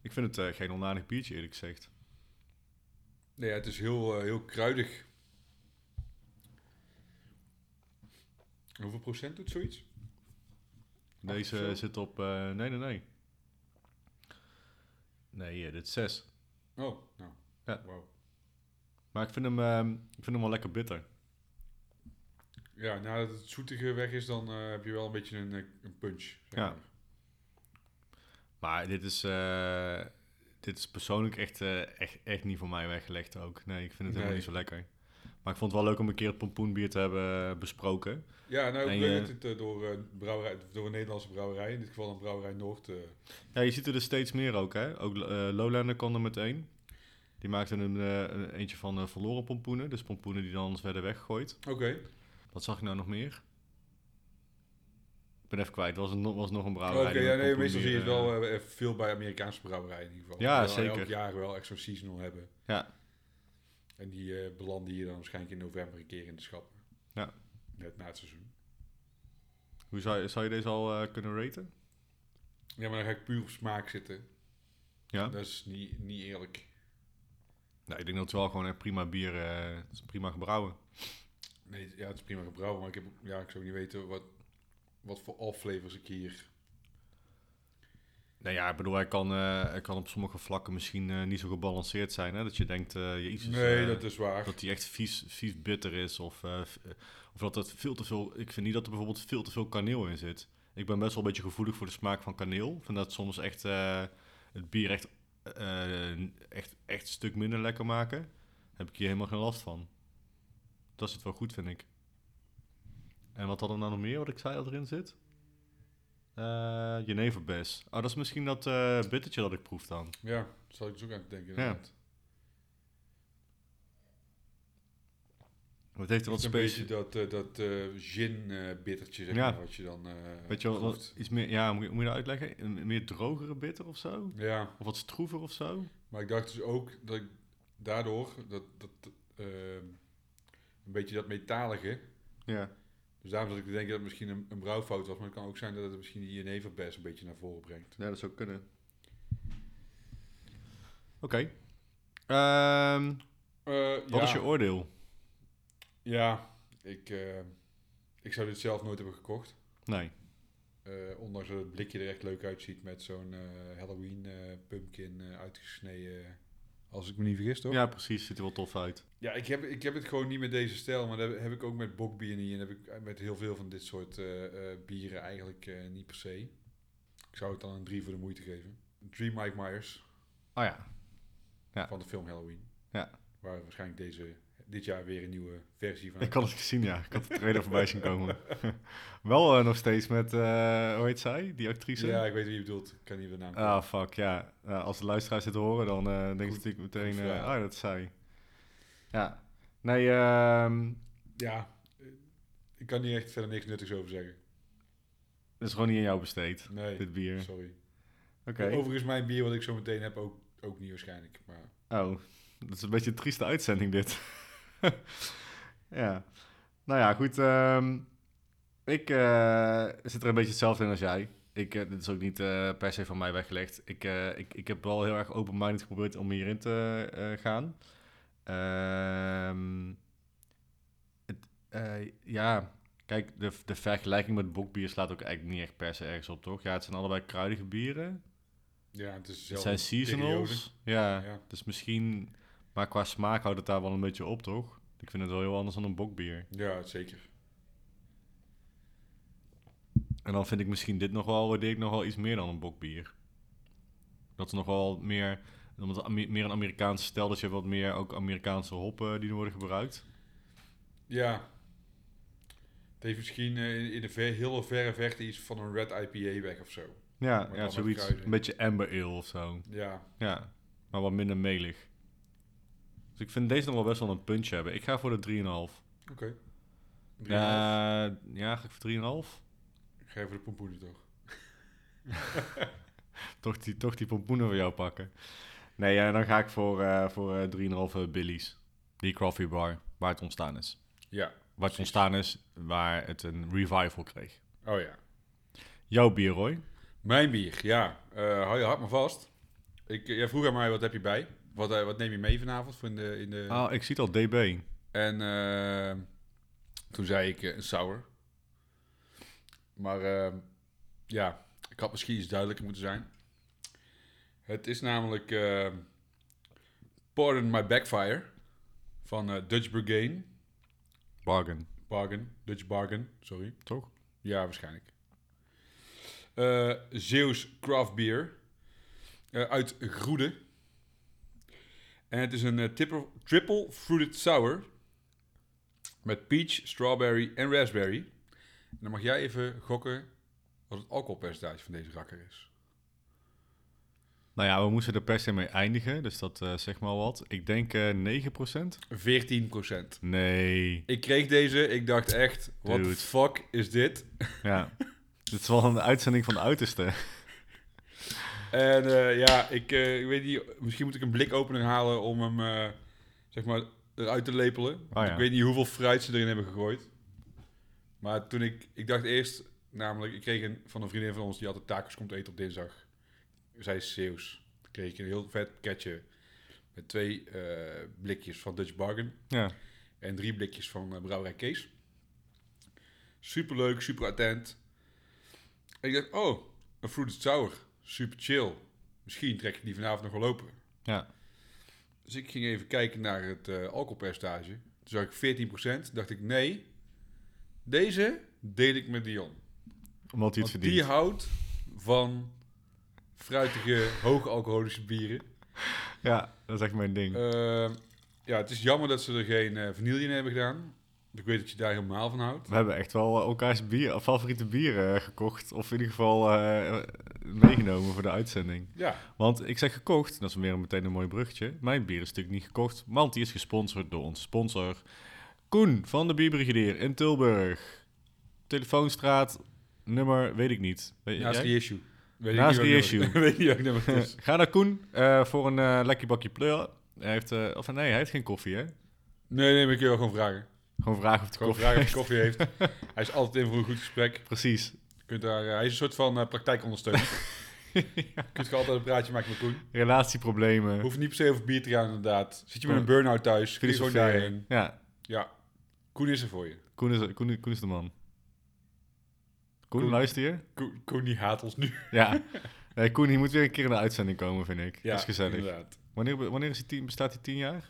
B: Ik vind het geen onaardig biertje, eerlijk gezegd.
A: Nee, het is heel, eh, heel kruidig. Hoeveel procent doet zoiets?
B: Deze
A: zo?
B: zit op... eh, nee, nee, nee. Nee, eh, dit is 6.
A: Oh, nou.
B: Ja.
A: Wauw.
B: Maar ik vind hem, ehm, ik vind hem wel lekker bitter.
A: Ja, nadat het zoetige weg is, dan heb je wel een beetje een, een punch. zeg
B: Ja.
A: maar.
B: Dit is, dit is persoonlijk echt, eh, echt, echt niet voor mij weggelegd ook. Nee, ik vind het helemaal niet zo lekker. Maar ik vond het wel leuk om een keer het pompoenbier te hebben eh, besproken.
A: Ja, nou, ik
B: je-
A: het eh, door, een brouwerij, door een Nederlandse brouwerij. In dit geval een brouwerij Noord.
B: Ja, je ziet er dus steeds meer ook, hè. Ook Lowlander kan er meteen. Die maakte een, een eentje van verloren pompoenen. Dus pompoenen die dan anders werden weggegooid.
A: Oké.
B: Wat zag ik nou nog meer? Ik ben even kwijt. Was, een, was nog een
A: Oké,
B: brouwerij. die
A: ja, nee, meestal zie je het wel eh, veel bij Amerikaanse brouwerijen in ieder geval.
B: Ja,
A: wel
B: zeker.
A: Elk jaar wel echt zo'n seasonal hebben.
B: Ja.
A: En die eh, belanden hier dan waarschijnlijk in november een keer in de schappen.
B: Ja.
A: Net na het seizoen.
B: eh, Hoe zou, je- zou je deze al eh, kunnen raten?
A: Ja, maar dan ga ik puur op smaak zitten.
B: Ja?
A: Dat is niet, niet eerlijk.
B: Nou, ik denk dat het wel gewoon echt prima bier eh, het is prima gebrouwen.
A: Nee, ja, het is prima gebrouwen, maar ik, heb, ja, ik zou niet weten wat, wat voor off-flavors ik hier...
B: Nou ja, ik bedoel, hij kan, eh, hij kan op sommige vlakken misschien eh, niet zo gebalanceerd zijn. Hè? Dat je denkt, eh jezus,
A: nee, dat is waar.
B: dat hij echt vies, vies bitter is. Of, of dat het veel te veel... Ik vind niet dat er bijvoorbeeld veel te veel kaneel in zit. Ik ben best wel een beetje gevoelig voor de smaak van kaneel. Ik vind dat soms echt het bier echt, echt, echt een stuk minder lekker maken. Daar heb ik hier helemaal geen last van. Dat zit wel goed, vind ik. En wat hadden we nou nog meer wat ik zei dat erin zit? Jeneverbes. Oh, dat is misschien dat eh bittertje dat ik proef dan.
A: Ja, zal ik dus ook aan denken.
B: Ja. Het heeft
A: Het
B: wat
A: is een beetje
B: specifiek.
A: dat, eh, dat eh gin-bittertje, zeg
B: Ja.
A: maar, wat je dan
B: Weet je wel, wat- iets meer, ja, moet je, moet je dat uitleggen? Een meer drogere bitter of zo?
A: Ja,
B: Of wat stroever of zo?
A: maar ik dacht dus ook dat ik daardoor, dat, dat een beetje dat metalige,
B: Ja.
A: Dus daarom zat ik te denken dat het misschien een, een brouwfout was, maar het kan ook zijn dat het misschien die jeneverbes een beetje naar voren brengt.
B: Ja, dat zou kunnen. Oké. Ehm,
A: Eh,
B: wat
A: ja,
B: is je oordeel?
A: Ja, ik, eh, ik zou dit zelf nooit hebben gekocht.
B: Nee.
A: Eh, ondanks dat het blikje er echt leuk uitziet met zo'n Halloween eh, pumpkin eh, uitgesneden. Als ik me niet vergis, toch?
B: Ja, precies. Ziet er wel tof uit.
A: Ja, ik heb, ik heb het gewoon niet met deze stijl, maar dat heb ik ook met bokbier niet. En dat heb ik met heel veel van dit soort eh, eh, bieren eigenlijk eh, niet per se. Ik zou het dan een 3 voor de moeite geven. Drie Mike Myers
B: Oh ja. Ja.
A: van de film Halloween.
B: Ja.
A: Waar waarschijnlijk deze, dit jaar weer een nieuwe versie van
B: Ik had het gezien, ja. Ik had de trailer voorbij zien komen. wel eh, nog steeds met, eh, hoe heet zij? Die actrice?
A: Ja, ik weet wie je bedoelt. Ik kan niet de naam
B: Ah, fuck, ja. Ja, als de luisteraars dit horen, dan eh ze
A: Goed-
B: natuurlijk meteen... eh ah, dat is zij. Ja. Nee, ehm
A: Ja, eh, ik kan hier echt verder niks nuttigs over zeggen.
B: dat is gewoon niet in jou besteed,
A: Nee,
B: dit bier.
A: sorry.
B: Oké.
A: Overigens, mijn bier wat ik zo meteen heb ook, ook niet waarschijnlijk. Maar
B: Oh, dat is een beetje een trieste uitzending dit. ja. Nou ja, goed. ehm, ik eh, zit er een beetje hetzelfde in als jij. Ik, eh, dit is ook niet eh, per se van mij weggelegd. Ik, ik, ik heb wel heel erg open-minded geprobeerd om hierin te gaan. Ehm, het, ja, kijk, de, de vergelijking met bokbier slaat ook eigenlijk niet echt per se ergens op, toch? Ja, het zijn allebei kruidige bieren.
A: ja, het is
B: Het zijn seasonals. Ja,
A: Ja.
B: dus misschien... Maar qua smaak houdt het daar wel een beetje op, toch? Ik vind het wel heel anders dan een bokbier.
A: Ja, zeker.
B: En dan vind ik misschien dit nog wel, waardeer ik nog wel iets meer dan een bokbier. Dat is nog wel meer, omdat meer een Amerikaanse stijl, dat je wat meer ook Amerikaanse hoppen die worden gebruikt.
A: Ja. Het heeft misschien eh, in, de ver, heel verre verte iets van een red IPA weg of zo.
B: Ja, ja zoiets. Een beetje amber ale of zo.
A: Ja,
B: Ja, maar wat minder melig. Dus ik vind deze nog wel best wel een punch hebben. Ik ga voor de 3,5.
A: oké. Een half.
B: Ja, ja, ga ik voor 3,5?
A: Ik ga even de pompoenen toch.
B: toch, die, toch die pompoenen voor jou pakken. Nee, ja, dan ga ik voor, eh voor eh 3,5 Billy's. Die coffee bar, waar het ontstaan is.
A: Ja.
B: Waar het ontstaan is, waar het een revival kreeg.
A: Oh ja.
B: Jouw bier, Roy?
A: Mijn bier, ja. Eh hou je hart maar vast. Ik, jij vroeg aan mij, wat heb je bij? Wat, eh, wat neem je mee vanavond voor in de... In de...
B: Ah, ik zie het al, DB.
A: En eh, toen zei ik eh, een sour. Maar ja, ik had misschien iets duidelijker moeten zijn. Het is namelijk Pardon My Backfire van Dutch Bargain.
B: Bargain,
A: Bargain, Dutch Bargain, sorry.
B: toch?
A: Ja, waarschijnlijk. Eh Zeeuws Craft Beer uit Groede. En het is een eh, triple, triple Fruited Sour Met peach, strawberry en raspberry. En dan mag jij even gokken wat het alcoholpercentage van deze rakker is.
B: Nou ja, we moesten er per se mee eindigen, dus dat uh, zeg maar wat. Ik denk uh, 9%.
A: 14 procent.
B: Nee.
A: Ik kreeg deze, ik dacht echt, what the fuck is dit?
B: Ja. Dit is wel een uitzending van de uiterste.
A: En eh, ja, ik, eh, ik weet niet, misschien moet ik een blikopener halen om hem, eh, zeg maar, eruit te lepelen.
B: Oh ja.
A: Ik weet niet hoeveel fruit ze erin hebben gegooid. Maar toen ik, ik dacht eerst, namelijk, ik kreeg een, van een vriendin van ons die altijd tacos komt eten op dinsdag. Zij is Zeeuws. Toen kreeg ik een heel vet pakketje met twee blikjes van Dutch Bargain.
B: Ja.
A: En drie blikjes van Brouwerij Kees. Super leuk, super attent. En ik dacht, oh, een fruited sour. Super chill. Misschien trek ik die vanavond nog wel open.
B: Ja.
A: Dus ik ging even kijken naar het eh, alcoholpercentage. Toen zag ik 14%. dacht ik, nee, deze deel ik met Dion.
B: Omdat hij het
A: Want die
B: verdient.
A: houdt van fruitige, hoge alcoholische bieren.
B: Ja, dat is echt mijn ding.
A: Ehm, ja, het is jammer dat ze er geen eh vanille in hebben gedaan. Ik weet dat je daar helemaal van houdt.
B: We hebben echt wel elkaars bier, favoriete bieren eh, gekocht. Of in ieder geval eh, meegenomen voor de uitzending.
A: Ja,
B: Want ik zeg gekocht, dat is weer meteen een mooi bruggetje. Mijn bier is natuurlijk niet gekocht, want die is gesponsord door onze sponsor Koen van de Bierbrigadier in Tilburg. Telefoonstraat, nummer, weet ik niet. Weet
A: naast
B: jij?
A: die issue. Weet
B: Naast die issue.
A: weet niet nummer is.
B: Ga naar Koen eh, voor een eh lekker bakje pleur. Hij heeft, eh, of nee, hij heeft geen koffie, hè?
A: Nee, nee, maar ik wil gewoon vragen.
B: Gewoon vragen of hij
A: Gewoon
B: koffie
A: vragen of koffie heeft. Hij is altijd in voor een goed gesprek.
B: Precies.
A: Je kunt daar, eh, hij is een soort van uh, praktijkondersteuner. Je kunt gewoon altijd een praatje maken met Koen.
B: Relatieproblemen.
A: Hoeft niet per se over bier te gaan, inderdaad. Zit je met een
B: Ja.
A: burn-out thuis, kun je gewoon daarheen.
B: Ja,
A: Ja, Koen is er voor je.
B: Koen is, Koen, Koen is de man. Koen,
A: Koen.
B: luister je?
A: Koen, Koen die haat ons nu.
B: Ja. Nee, Koen, je moet weer een keer in de uitzending komen, vind ik.
A: Ja,
B: dat is gezellig.
A: inderdaad.
B: Wanneer, wanneer is tien, bestaat hij tien jaar?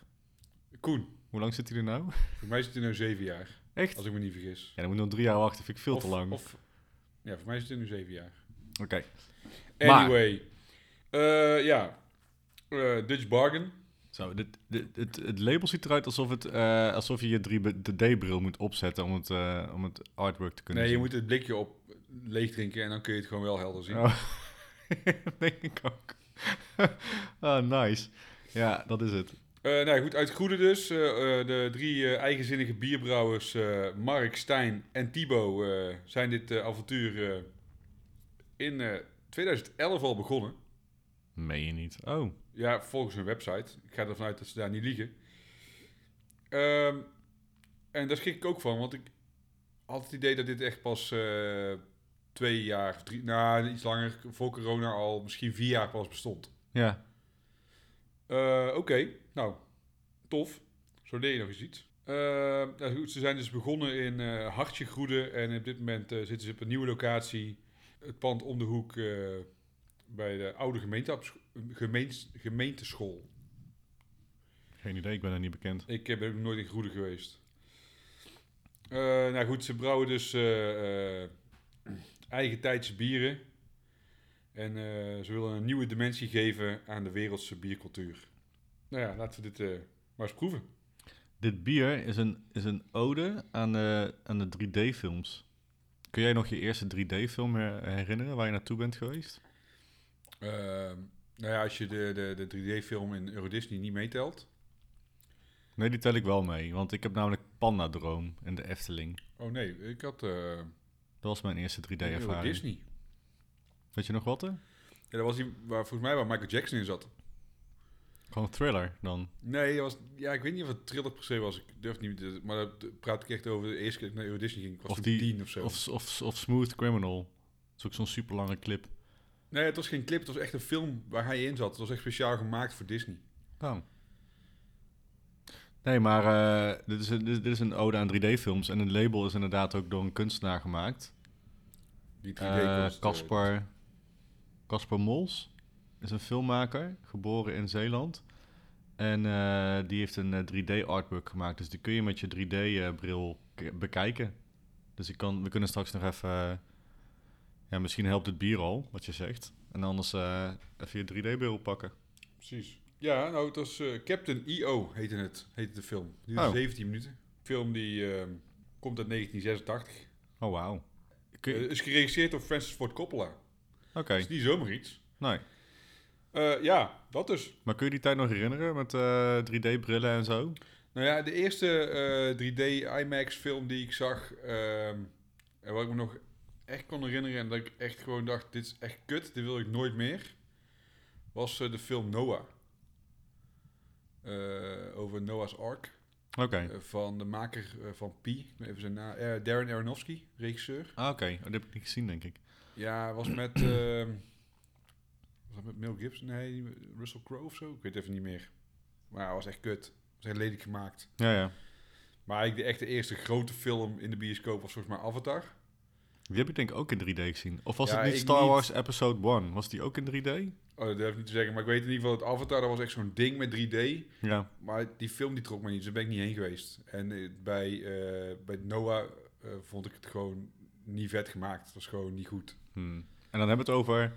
A: Koen,
B: Hoe lang zit hij er nou?
A: voor mij zit hij nu zeven jaar,
B: Echt?
A: als ik me niet vergis.
B: Ja, dan moet je nog drie jaar wachten. Vind ik veel
A: of,
B: te lang.
A: Of, ja, voor mij zit hij nu zeven jaar.
B: Oké.
A: Anyway. Eh, ja. Eh, Dutch Bargain.
B: Zo, dit, dit, het, het label ziet eruit alsof, het, eh, alsof je je 3D-bril moet opzetten om het, om het artwork te kunnen
A: Nee, je
B: zien.
A: moet het blikje op leeg drinken en dan kun je het gewoon wel helder zien.
B: Oh. denk ik ook. ah, nice. Ja, dat is het.
A: Eh, nou goed, uit Goede dus. eh, eh, de drie eigenzinnige bierbrouwers Mark, Stijn en Thibaut eh, zijn dit avontuur in eh, 2011 al begonnen.
B: Meen je niet? Oh,
A: Ja, volgens hun website. Ik ga ervan uit dat ze daar niet liegen. Ehm, en daar schrik ik ook van, want ik had het idee dat dit echt pas twee jaar, of drie, nou iets langer, voor corona al misschien vier jaar pas bestond.
B: ja.
A: Eh, Oké, nou, tof. Zo leer je nog eens iets. Eh, nou goed, ze zijn dus begonnen in eh Hartje Groede en op dit moment zitten ze op een nieuwe locatie. Het pand om de hoek bij de oude gemeente, gemeens, gemeenteschool.
B: Geen idee, ik ben er niet bekend.
A: Ik eh, ben nooit in Groede geweest. Nou goed, ze brouwen dus eigen tijdse bieren. En eh, ze willen een nieuwe dimensie geven aan de wereldse biercultuur. Nou ja, laten we dit eh, maar eens proeven.
B: Dit bier is een, is een ode aan de, aan de 3D-films. Kun jij nog je eerste 3D-film herinneren waar je naartoe bent geweest?
A: Eh, nou ja, als je de, de, de 3D-film in Euro Disney niet meetelt.
B: Nee, die tel ik wel mee, want ik heb namelijk Panda Droom in de Efteling.
A: Oh nee, ik had eh
B: Dat was mijn eerste
A: Euro
B: 3D-ervaring.
A: Disney.
B: Weet je nog wat? Hè?
A: Ja, dat was die waar volgens mij waar Michael Jackson in zat.
B: Gewoon thriller dan.
A: Nee, dat was, ja, ik weet niet of het thriller per se was. Ik durf niet, te- maar dat praat ik echt over de eerste keer dat ik naar Euro Disney ging. Ik was
B: Of die-
A: tien of zo.
B: Of, of, of Smooth Criminal. Dat is ook zo'n super lange clip.
A: Nee, het was geen clip, het was echt een film waar hij in zat. Het was echt speciaal gemaakt voor Disney.
B: Oh. Nee, maar eh, dit, is een, dit, is een ode aan 3D-films. En het label is inderdaad ook door een kunstenaar gemaakt.
A: Die 3D
B: Eh,
A: kost, eh,
B: Caspar Caspar Mols is een filmmaker, geboren in Zeeland. En eh, die heeft een 3D-artwork gemaakt. Dus die kun je met je 3D-bril bekijken. Dus ik kan, we kunnen straks nog even... eh, ja, misschien helpt het bier al, wat je zegt. En anders eh, even je 3D-bril pakken.
A: Precies. Ja, nou, het was eh, Captain EO heette het, heette de film. Die
B: Oh.
A: was 17 minuten. film die komt uit 1986.
B: Oh, wauw. Je-
A: Eh, is geregisseerd door Francis Ford Coppola.
B: Oké,
A: is niet zomaar iets.
B: nee.
A: Eh, ja, dat dus.
B: Maar kun je die tijd nog herinneren met eh 3D-brillen en zo?
A: Nou ja, de eerste eh, 3D IMAX film die ik zag, ehm, en wat ik me nog echt kon herinneren en dat ik echt gewoon dacht, dit is echt kut, dit wil ik nooit meer, was eh, de film Noah. Eh, over Noah's Ark.
B: Oké.
A: eh, van de maker eh, van Pi, even zijn naam, eh, Darren Aronofsky, regisseur.
B: Ah, oké. Oh, dat heb ik niet gezien, denk ik.
A: Ja, was met, ehm, was dat met Mel Gibson? Nee, Russell Crowe of zo? Ik weet even niet meer. Maar hij was echt kut. Was echt lelijk gemaakt.
B: Ja, ja.
A: Maar ik de echte eerste grote film in de bioscoop was volgens mij Avatar.
B: Die heb ik denk ik ook in 3D gezien. Of was
A: Ja,
B: het niet Star
A: niet.
B: Wars Episode 1? Was die ook in 3D?
A: Oh, dat durf ik niet te zeggen. Maar ik weet in ieder geval dat Avatar, dat was echt zo'n ding met 3D.
B: Ja.
A: Maar die film die trok me niet, dus daar ben ik niet heen geweest. En eh, bij, eh, bij Noah eh, vond ik het gewoon niet vet gemaakt. Het was gewoon niet goed.
B: Hmm. En dan hebben we het over...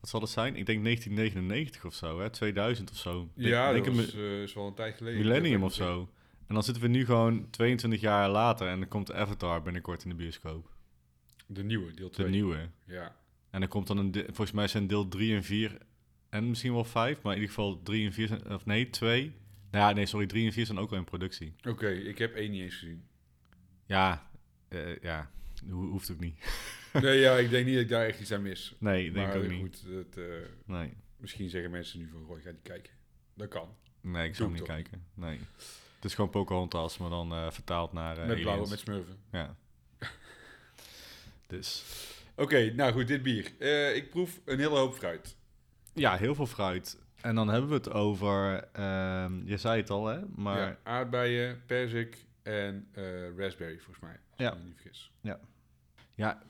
B: Wat zal het zijn? Ik denk 1999 of zo, hè? 2000 of zo. Denk-
A: ja,
B: denk
A: dat was, eh, is wel een tijd geleden.
B: millennium of zo. En dan zitten we nu gewoon 22 jaar later en dan komt Avatar binnenkort in de bioscoop.
A: De nieuwe, deel
B: De
A: 2.
B: nieuwe.
A: Ja.
B: En dan komt dan een... de- Volgens mij zijn deel 3 en 4 en misschien wel 5, maar in ieder geval 3 en 4 zijn... Of nee, 2. Nou ja, nee, sorry, 3 en 4 zijn ook al in productie.
A: Oké, ik heb één niet eens gezien.
B: Ja, eh, ja, Ho- hoeft ook niet.
A: Nee, ja, ik denk niet dat ik daar echt iets aan mis.
B: Nee, ik denk
A: maar
B: ook niet.
A: goed, eh,
B: Nee.
A: misschien zeggen mensen nu van, goh, ga die kijken. Dat kan.
B: Nee, ik zou niet
A: toch
B: kijken. Nee. Het is gewoon Pocahontas, maar dan eh, vertaald naar eh
A: met blauwe, met smurfen.
B: Ja. dus...
A: Oké, nou goed, dit bier. Ik proef een hele hoop fruit.
B: Ja, heel veel fruit. En dan hebben we het over... ehm, je zei het al, hè? Maar
A: Ja, aardbeien, perzik en raspberry, volgens mij. Als
B: Ja.
A: ik me niet vergis.
B: Ja,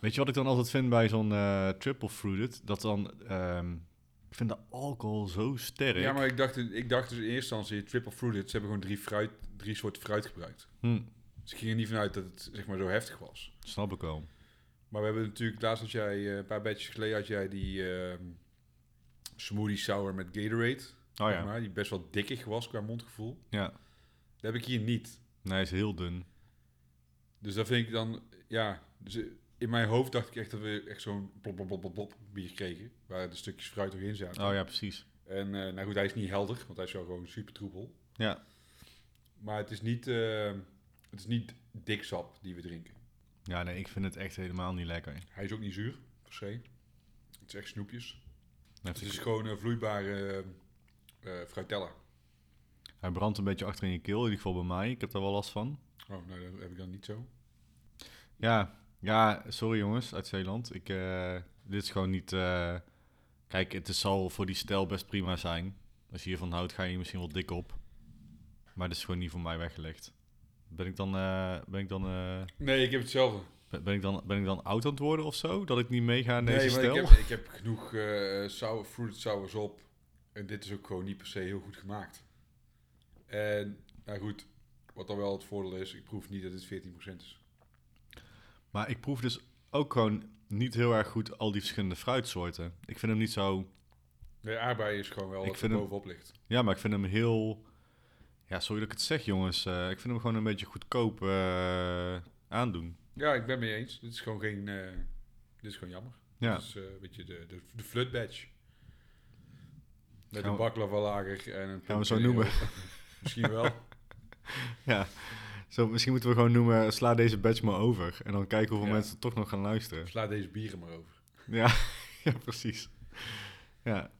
B: weet je wat ik dan altijd vind bij zo'n eh, triple fruited? Dat dan, ehm, ik vind de alcohol zo sterk.
A: Ja, maar ik dacht, ik dacht dus in eerste instantie, triple fruited, ze hebben gewoon drie, fruit, drie soorten fruit gebruikt.
B: Hm,
A: Dus ik ging er niet vanuit dat het zeg maar zo heftig was.
B: snap ik wel.
A: Maar we hebben natuurlijk, laatst had jij, eh, een paar batches geleden had jij die ehm, smoothie sour met Gatorade.
B: Oh ja,
A: maar, die best wel dikkig was qua mondgevoel.
B: ja.
A: Dat heb ik hier niet.
B: Nee, hij is heel dun.
A: Dus dat vind ik dan, ja, dus in mijn hoofd dacht ik echt dat we echt zo'n plop, plop, plop, plop, plop bier kregen. Waar de stukjes fruit nog in zaten.
B: Oh ja, precies.
A: En eh, nou goed, hij is niet helder, want hij is wel gewoon super troebel.
B: Ja,
A: Maar het is niet, eh, het is niet dik sap die we drinken.
B: ja nee, ik vind het echt helemaal niet lekker.
A: Hij is ook niet zuur, per se. Het is echt snoepjes. Het is gewoon een vloeibare eh eh, fruitella.
B: hij brandt een beetje achter in je keel, in ieder geval bij mij. Ik heb daar wel last van.
A: Oh, nou, dat heb ik dan niet zo.
B: Ja, ja, sorry jongens uit Zeeland. Ik, eh, dit is gewoon niet... eh, Kijk, het is- zal voor die stijl best prima zijn. Als je hiervan houdt, ga je misschien wel dik op. Maar dit is gewoon niet voor mij weggelegd. Ben ik dan, eh, ben ik dan,
A: Nee, ik heb hetzelfde.
B: ben ben ik dan, ben ik dan oud aan het worden of zo? Dat ik niet meega in deze
A: nee, maar
B: stijl?
A: ik heb, ik heb genoeg sour, fruit sours op. En dit is ook gewoon niet per se heel goed gemaakt. En, nou goed, wat dan wel het voordeel is, ik proef niet dat het 14% is.
B: Maar ik proef dus ook gewoon niet heel erg goed al die verschillende fruitsoorten. Ik vind hem niet zo...
A: De aardbei is gewoon wel
B: Ik
A: wat
B: vind hem-
A: bovenop ligt.
B: Ja, maar ik vind hem heel... Ja, sorry dat ik het zeg, jongens. Eh, ik vind hem gewoon een beetje goedkoop eh, aandoen.
A: Ja, ik ben mee eens. Dit is gewoon geen... eh, dit is gewoon jammer.
B: Ja,
A: Dit is, eh, weet je, de, de, de flut badge. Met
B: Gaan
A: een baklava lager en een...
B: Gaan we zo noemen.
A: Misschien wel.
B: ja. Zo, misschien moeten we gewoon noemen, sla deze badge maar over. En dan kijken hoeveel
A: Ja.
B: mensen toch nog gaan luisteren.
A: Sla deze bieren maar over.
B: Ja, ja precies. Ja.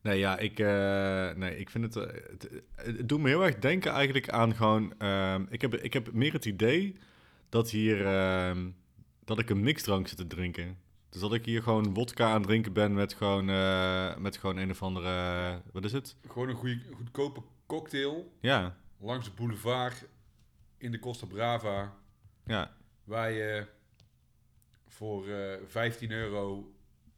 B: Nee, ja, ik, eh, nee, ik vind het, eh, het... Het doet me heel erg denken eigenlijk aan gewoon... ehm, ik, heb, ik heb meer het idee dat hier... ehm, dat ik een mixdrank zit te drinken. Dus dat ik hier gewoon wodka aan het drinken ben met gewoon, eh, met gewoon een of andere... wat is het?
A: Gewoon een goede, goedkope cocktail
B: Ja,
A: langs de boulevard in de Costa Brava.
B: ja,
A: Waar je voor eh 15 euro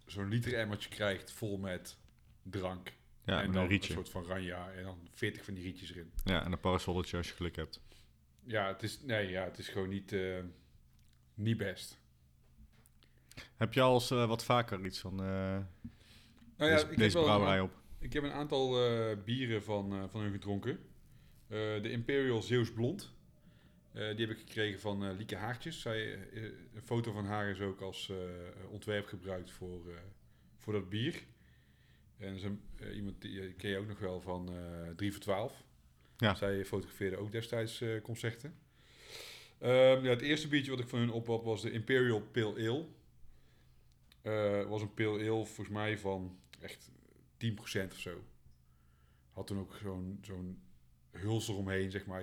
A: zo'n liter emmertje krijgt vol met drank.
B: ja,
A: en dan
B: een rietje.
A: een soort van ranja en dan 40 van die rietjes erin.
B: Ja, en een parasolletje als je geluk hebt.
A: Ja, het is, nee, ja, het is gewoon niet, eh, niet best.
B: Heb je al eens eh, wat vaker iets van
A: Nou ja,
B: deze,
A: ik,
B: deze
A: wel
B: brouwerij
A: een,
B: op?
A: ik heb een aantal bieren van, van hun gedronken. Eh, de Imperial Zeeuws Blond. Eh, die heb ik gekregen van eh, Lieke Haartjes. Zij, een foto van haar is ook als ontwerp gebruikt voor, voor dat bier. En ze, iemand die ken je ook nog wel van eh 3 voor 12.
B: Ja.
A: Zij fotografeerde ook destijds concerten. Ehm, ja, het eerste biertje wat ik van hun op had was de Imperial Pale Ale. Was een Pale Ale volgens mij van echt 10% of zo. Had toen ook zo'n zo'n huls eromheen, zeg maar.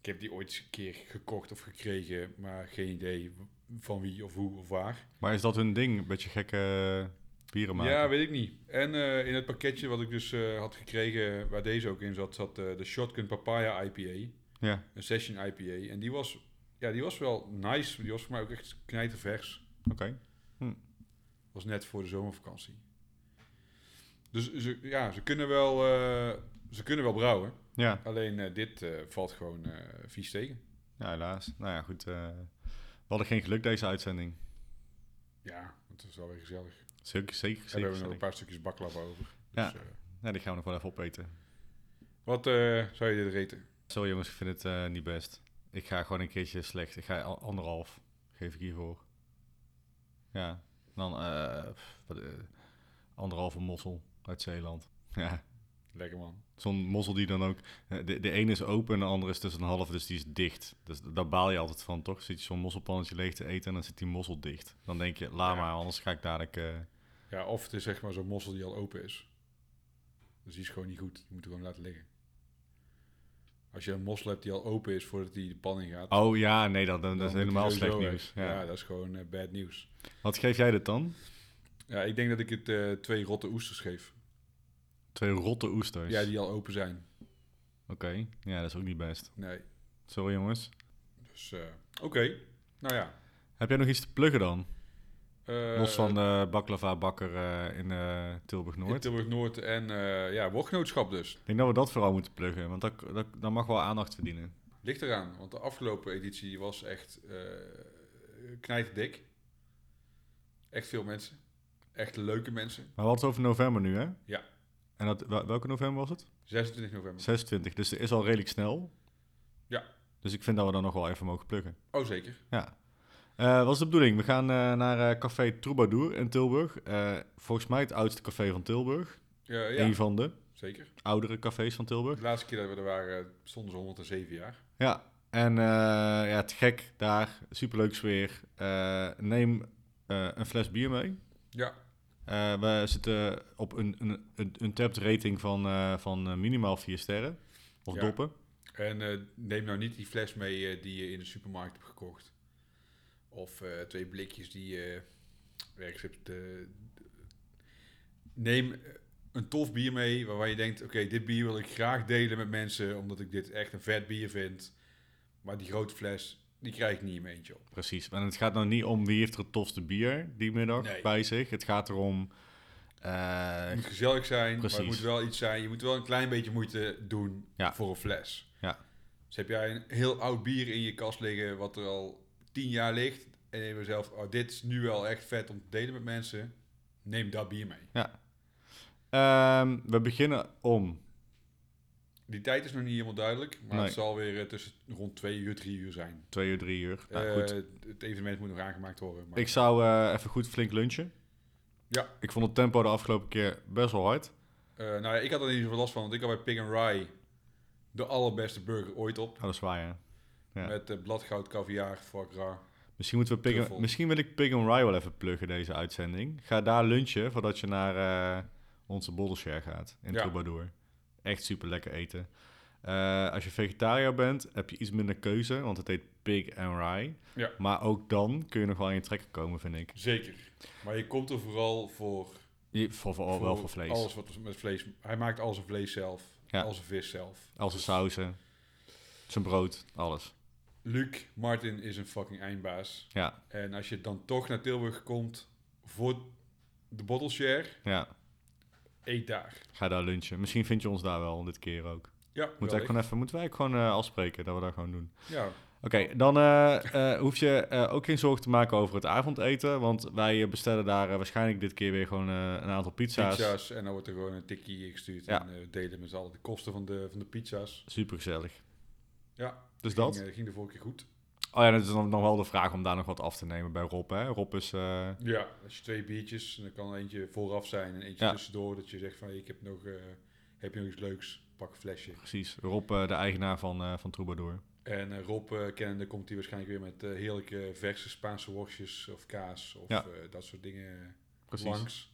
A: Ik heb die ooit eens een keer gekocht of gekregen, maar geen idee van wie of hoe of waar.
B: Maar is dat hun ding? Een beetje gekke bieren maken?
A: Ja, weet ik niet. En eh, in het pakketje wat ik dus eh, had gekregen, waar deze ook in zat, zat eh, de Shotgun Papaya IPA.
B: Ja.
A: Een Session IPA. En die was, ja, die was wel nice. Die was voor mij ook echt knijtervers.
B: Oké.
A: Was net voor de zomervakantie. Dus ze, ja, ze kunnen wel, ze kunnen wel brouwen.
B: Ja.
A: Alleen eh, dit eh, valt gewoon eh, vies tegen.
B: ja, helaas. Nou ja, goed. we hadden geen geluk deze uitzending.
A: Ja, het is wel weer gezellig.
B: Zeker, zeker,
A: En we hebben nog een paar stukjes baklava over. Dus,
B: Ja.
A: eh,
B: Ja, die gaan we nog wel even opeten.
A: wat zou je dit reten?
B: Zo jongens, ik vind het niet best. Ik ga gewoon een keertje slecht. Ik ga al- anderhalf, geef ik hiervoor. Ja, dan anderhalve mossel uit Zeeland. Ja,
A: Lekker man.
B: zo'n mossel die dan ook... eh, de, de ene is open en de andere is tussen een half, dus die is dicht. Dus daar baal je altijd van, toch? Zit je zo'n mosselpannetje leeg te eten en dan zit die mossel dicht. Dan denk je, laat
A: Ja.
B: maar, anders ga ik dadelijk... eh,
A: Ja, of het is zeg maar zo'n mossel die al open is. Dus die is gewoon niet goed. Die moet je gewoon laten liggen. Als je een mossel hebt die al open is voordat die de pan in gaat.
B: Oh ja, nee, dat, dat, dat is helemaal slecht nieuws.
A: Ja.
B: Ja.
A: dat is gewoon eh, bad nieuws.
B: Wat geef jij dit dan?
A: Ja, ik denk dat ik het twee rotte oesters geef.
B: Twee rotte oesters.
A: Ja, die al open zijn.
B: Oké, ja, dat is ook niet best.
A: Nee.
B: Sorry jongens.
A: Dus, eh, oké. Nou ja.
B: Heb jij nog iets te pluggen dan?
A: Eh,
B: Los van de baklava bakker eh, in eh, Tilburg-Noord.
A: Tilburg-Noord en eh ja, woordgenootschap dus.
B: Ik denk dat we dat vooral moeten pluggen, want dat, dat, dat mag wel aandacht verdienen.
A: Ligt eraan, want de afgelopen editie was echt eh knijterdik. Echt veel mensen. Echt leuke mensen.
B: Maar het over november nu, hè?
A: Ja.
B: En dat, wel- welke november was het?
A: 26 november.
B: 26, dus het is al redelijk snel.
A: Ja.
B: Dus ik vind dat we dan nog wel even mogen pluggen.
A: Oh, zeker.
B: Ja. Eh, wat is de bedoeling? We gaan eh, naar eh, Café Troubadour in Tilburg. Volgens mij het oudste café van Tilburg.
A: Ja, ja
B: Een van de
A: zeker.
B: oudere cafés van Tilburg.
A: De laatste keer dat we er waren stonden ze 107 jaar.
B: Ja, en ja, het gek daar, superleuk sfeer. Neem een fles bier mee.
A: Ja,
B: Eh, we zitten op een, een, een, een tapped rating van, eh, van eh, minimaal 4 sterren. Of
A: Ja.
B: doppen.
A: en neem nou niet die fles mee die je in de supermarkt hebt gekocht. Of twee blikjes die je ergens hebt. neem een tof bier mee waarvan je denkt: oké, dit bier wil ik graag delen met mensen, omdat ik dit echt een vet bier vind. Maar die grote fles, die krijg ik niet in mijn eentje op.
B: Precies. En het gaat nou niet om wie heeft er het tofste bier die middag
A: Nee.
B: bij zich. Het gaat erom... eh,
A: Het moet gezellig zijn, maar het moet wel iets zijn. Je moet wel een klein beetje moeite doen
B: Ja.
A: voor een fles.
B: Ja.
A: Dus heb jij een heel oud bier in je kast liggen, wat er al tien jaar ligt, en denkt zelf, oh, dit is nu wel echt vet om te delen met mensen, neem dat bier mee.
B: ja. Ehm, we beginnen om...
A: Die tijd is nog niet helemaal duidelijk, maar
B: Nee.
A: het zal weer eh, tussen rond twee uur, drie uur zijn.
B: Twee uur, drie uur. Nou,
A: Eh,
B: goed.
A: Het evenement moet nog aangemaakt worden. Maar
B: Ik zou eh, even goed flink lunchen.
A: Ja.
B: Ik vond het tempo de afgelopen keer best wel hard.
A: nou ja, ik had er niet zoveel last van, want ik had bij Pig and Rye de allerbeste burger ooit op.
B: Oh, dat is waar, ja. Ja.
A: Met bladgoud, caviar, foie gras.
B: Misschien, moeten we Pig misschien wil ik Pig and Rye wel even pluggen, deze uitzending. Ga daar lunchen voordat je naar onze Boddleshare gaat in
A: Ja.
B: Troubadour. Echt super lekker eten. Eh, als je vegetariër bent, heb je iets minder keuze, want het heet Pig and Rye.
A: Ja.
B: Maar ook dan kun je nog wel in je trekken komen, vind ik.
A: Zeker. Maar je komt er vooral voor...
B: Je- Voor, voor, wel voor vlees.
A: Alles wat met vlees... Hij maakt al zijn vlees zelf.
B: Ja.
A: Al zijn vis zelf.
B: Als een sauzen, zijn brood, alles.
A: Luc Martin is een fucking eindbaas.
B: Ja,
A: En als je dan toch naar Tilburg komt voor de bottle share,
B: ja.
A: Eet daar.
B: Ga daar lunchen. Misschien vind je ons daar wel dit keer ook.
A: Ja,
B: Moeten wij
A: wellicht.
B: gewoon even, moeten wij gewoon eh, afspreken dat we dat gewoon doen.
A: Ja,
B: Oké, dan eh, eh, hoef je ook geen zorgen te maken over het avondeten. Want wij bestellen daar waarschijnlijk dit keer weer gewoon een aantal pizza's.
A: pizza's. En dan wordt er gewoon een tikkie gestuurd.
B: Ja.
A: En we delen met z'n allen de kosten van de, van de pizza's.
B: Super gezellig.
A: Ja,
B: Dus
A: ging,
B: dat.
A: ging de vorige keer goed.
B: Oh ja, dat is dan nog wel de vraag om daar nog wat af te nemen bij Rob. Hè? Rob is... eh,
A: Ja, als je twee biertjes, dan kan eentje vooraf zijn en eentje
B: Ja.
A: tussendoor. Dat je zegt van, ik heb nog, eh, heb je nog iets leuks? Pak een flesje.
B: precies, Rob eh, de eigenaar van, van Troubadour.
A: En Rob kennende komt hij waarschijnlijk weer met heerlijke verse Spaanse worstjes of kaas of
B: Ja.
A: dat soort dingen
B: Precies.
A: langs.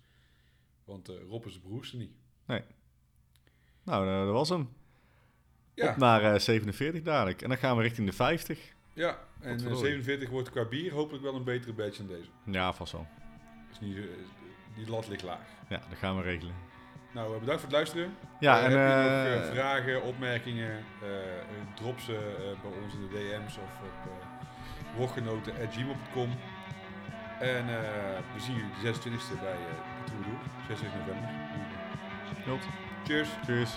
A: Want Rob is de broerste niet.
B: Nou, eh, dat was hem.
A: Ja,
B: Op naar eh, 47 dadelijk. En dan gaan we richting de 50.
A: Ja. en eh,
B: verdorie.
A: 47 wordt qua bier hopelijk wel een betere badge dan deze.
B: Ja, vast wel.
A: Dus niet, eh, die lat ligt laag.
B: Ja, dat gaan we regelen.
A: Nou, eh, bedankt voor het luisteren.
B: Ja,
A: Eh,
B: en...
A: heb je nog
B: eh,
A: eh, vragen, opmerkingen, eh, eh, drop ze eh, bij ons in de DM's of op woordgenoten.gmail.com. En eh, we zien jullie de 26e bij uh, Troubadour, 26 november.
B: Jot.
A: Cheers!
B: Cheers.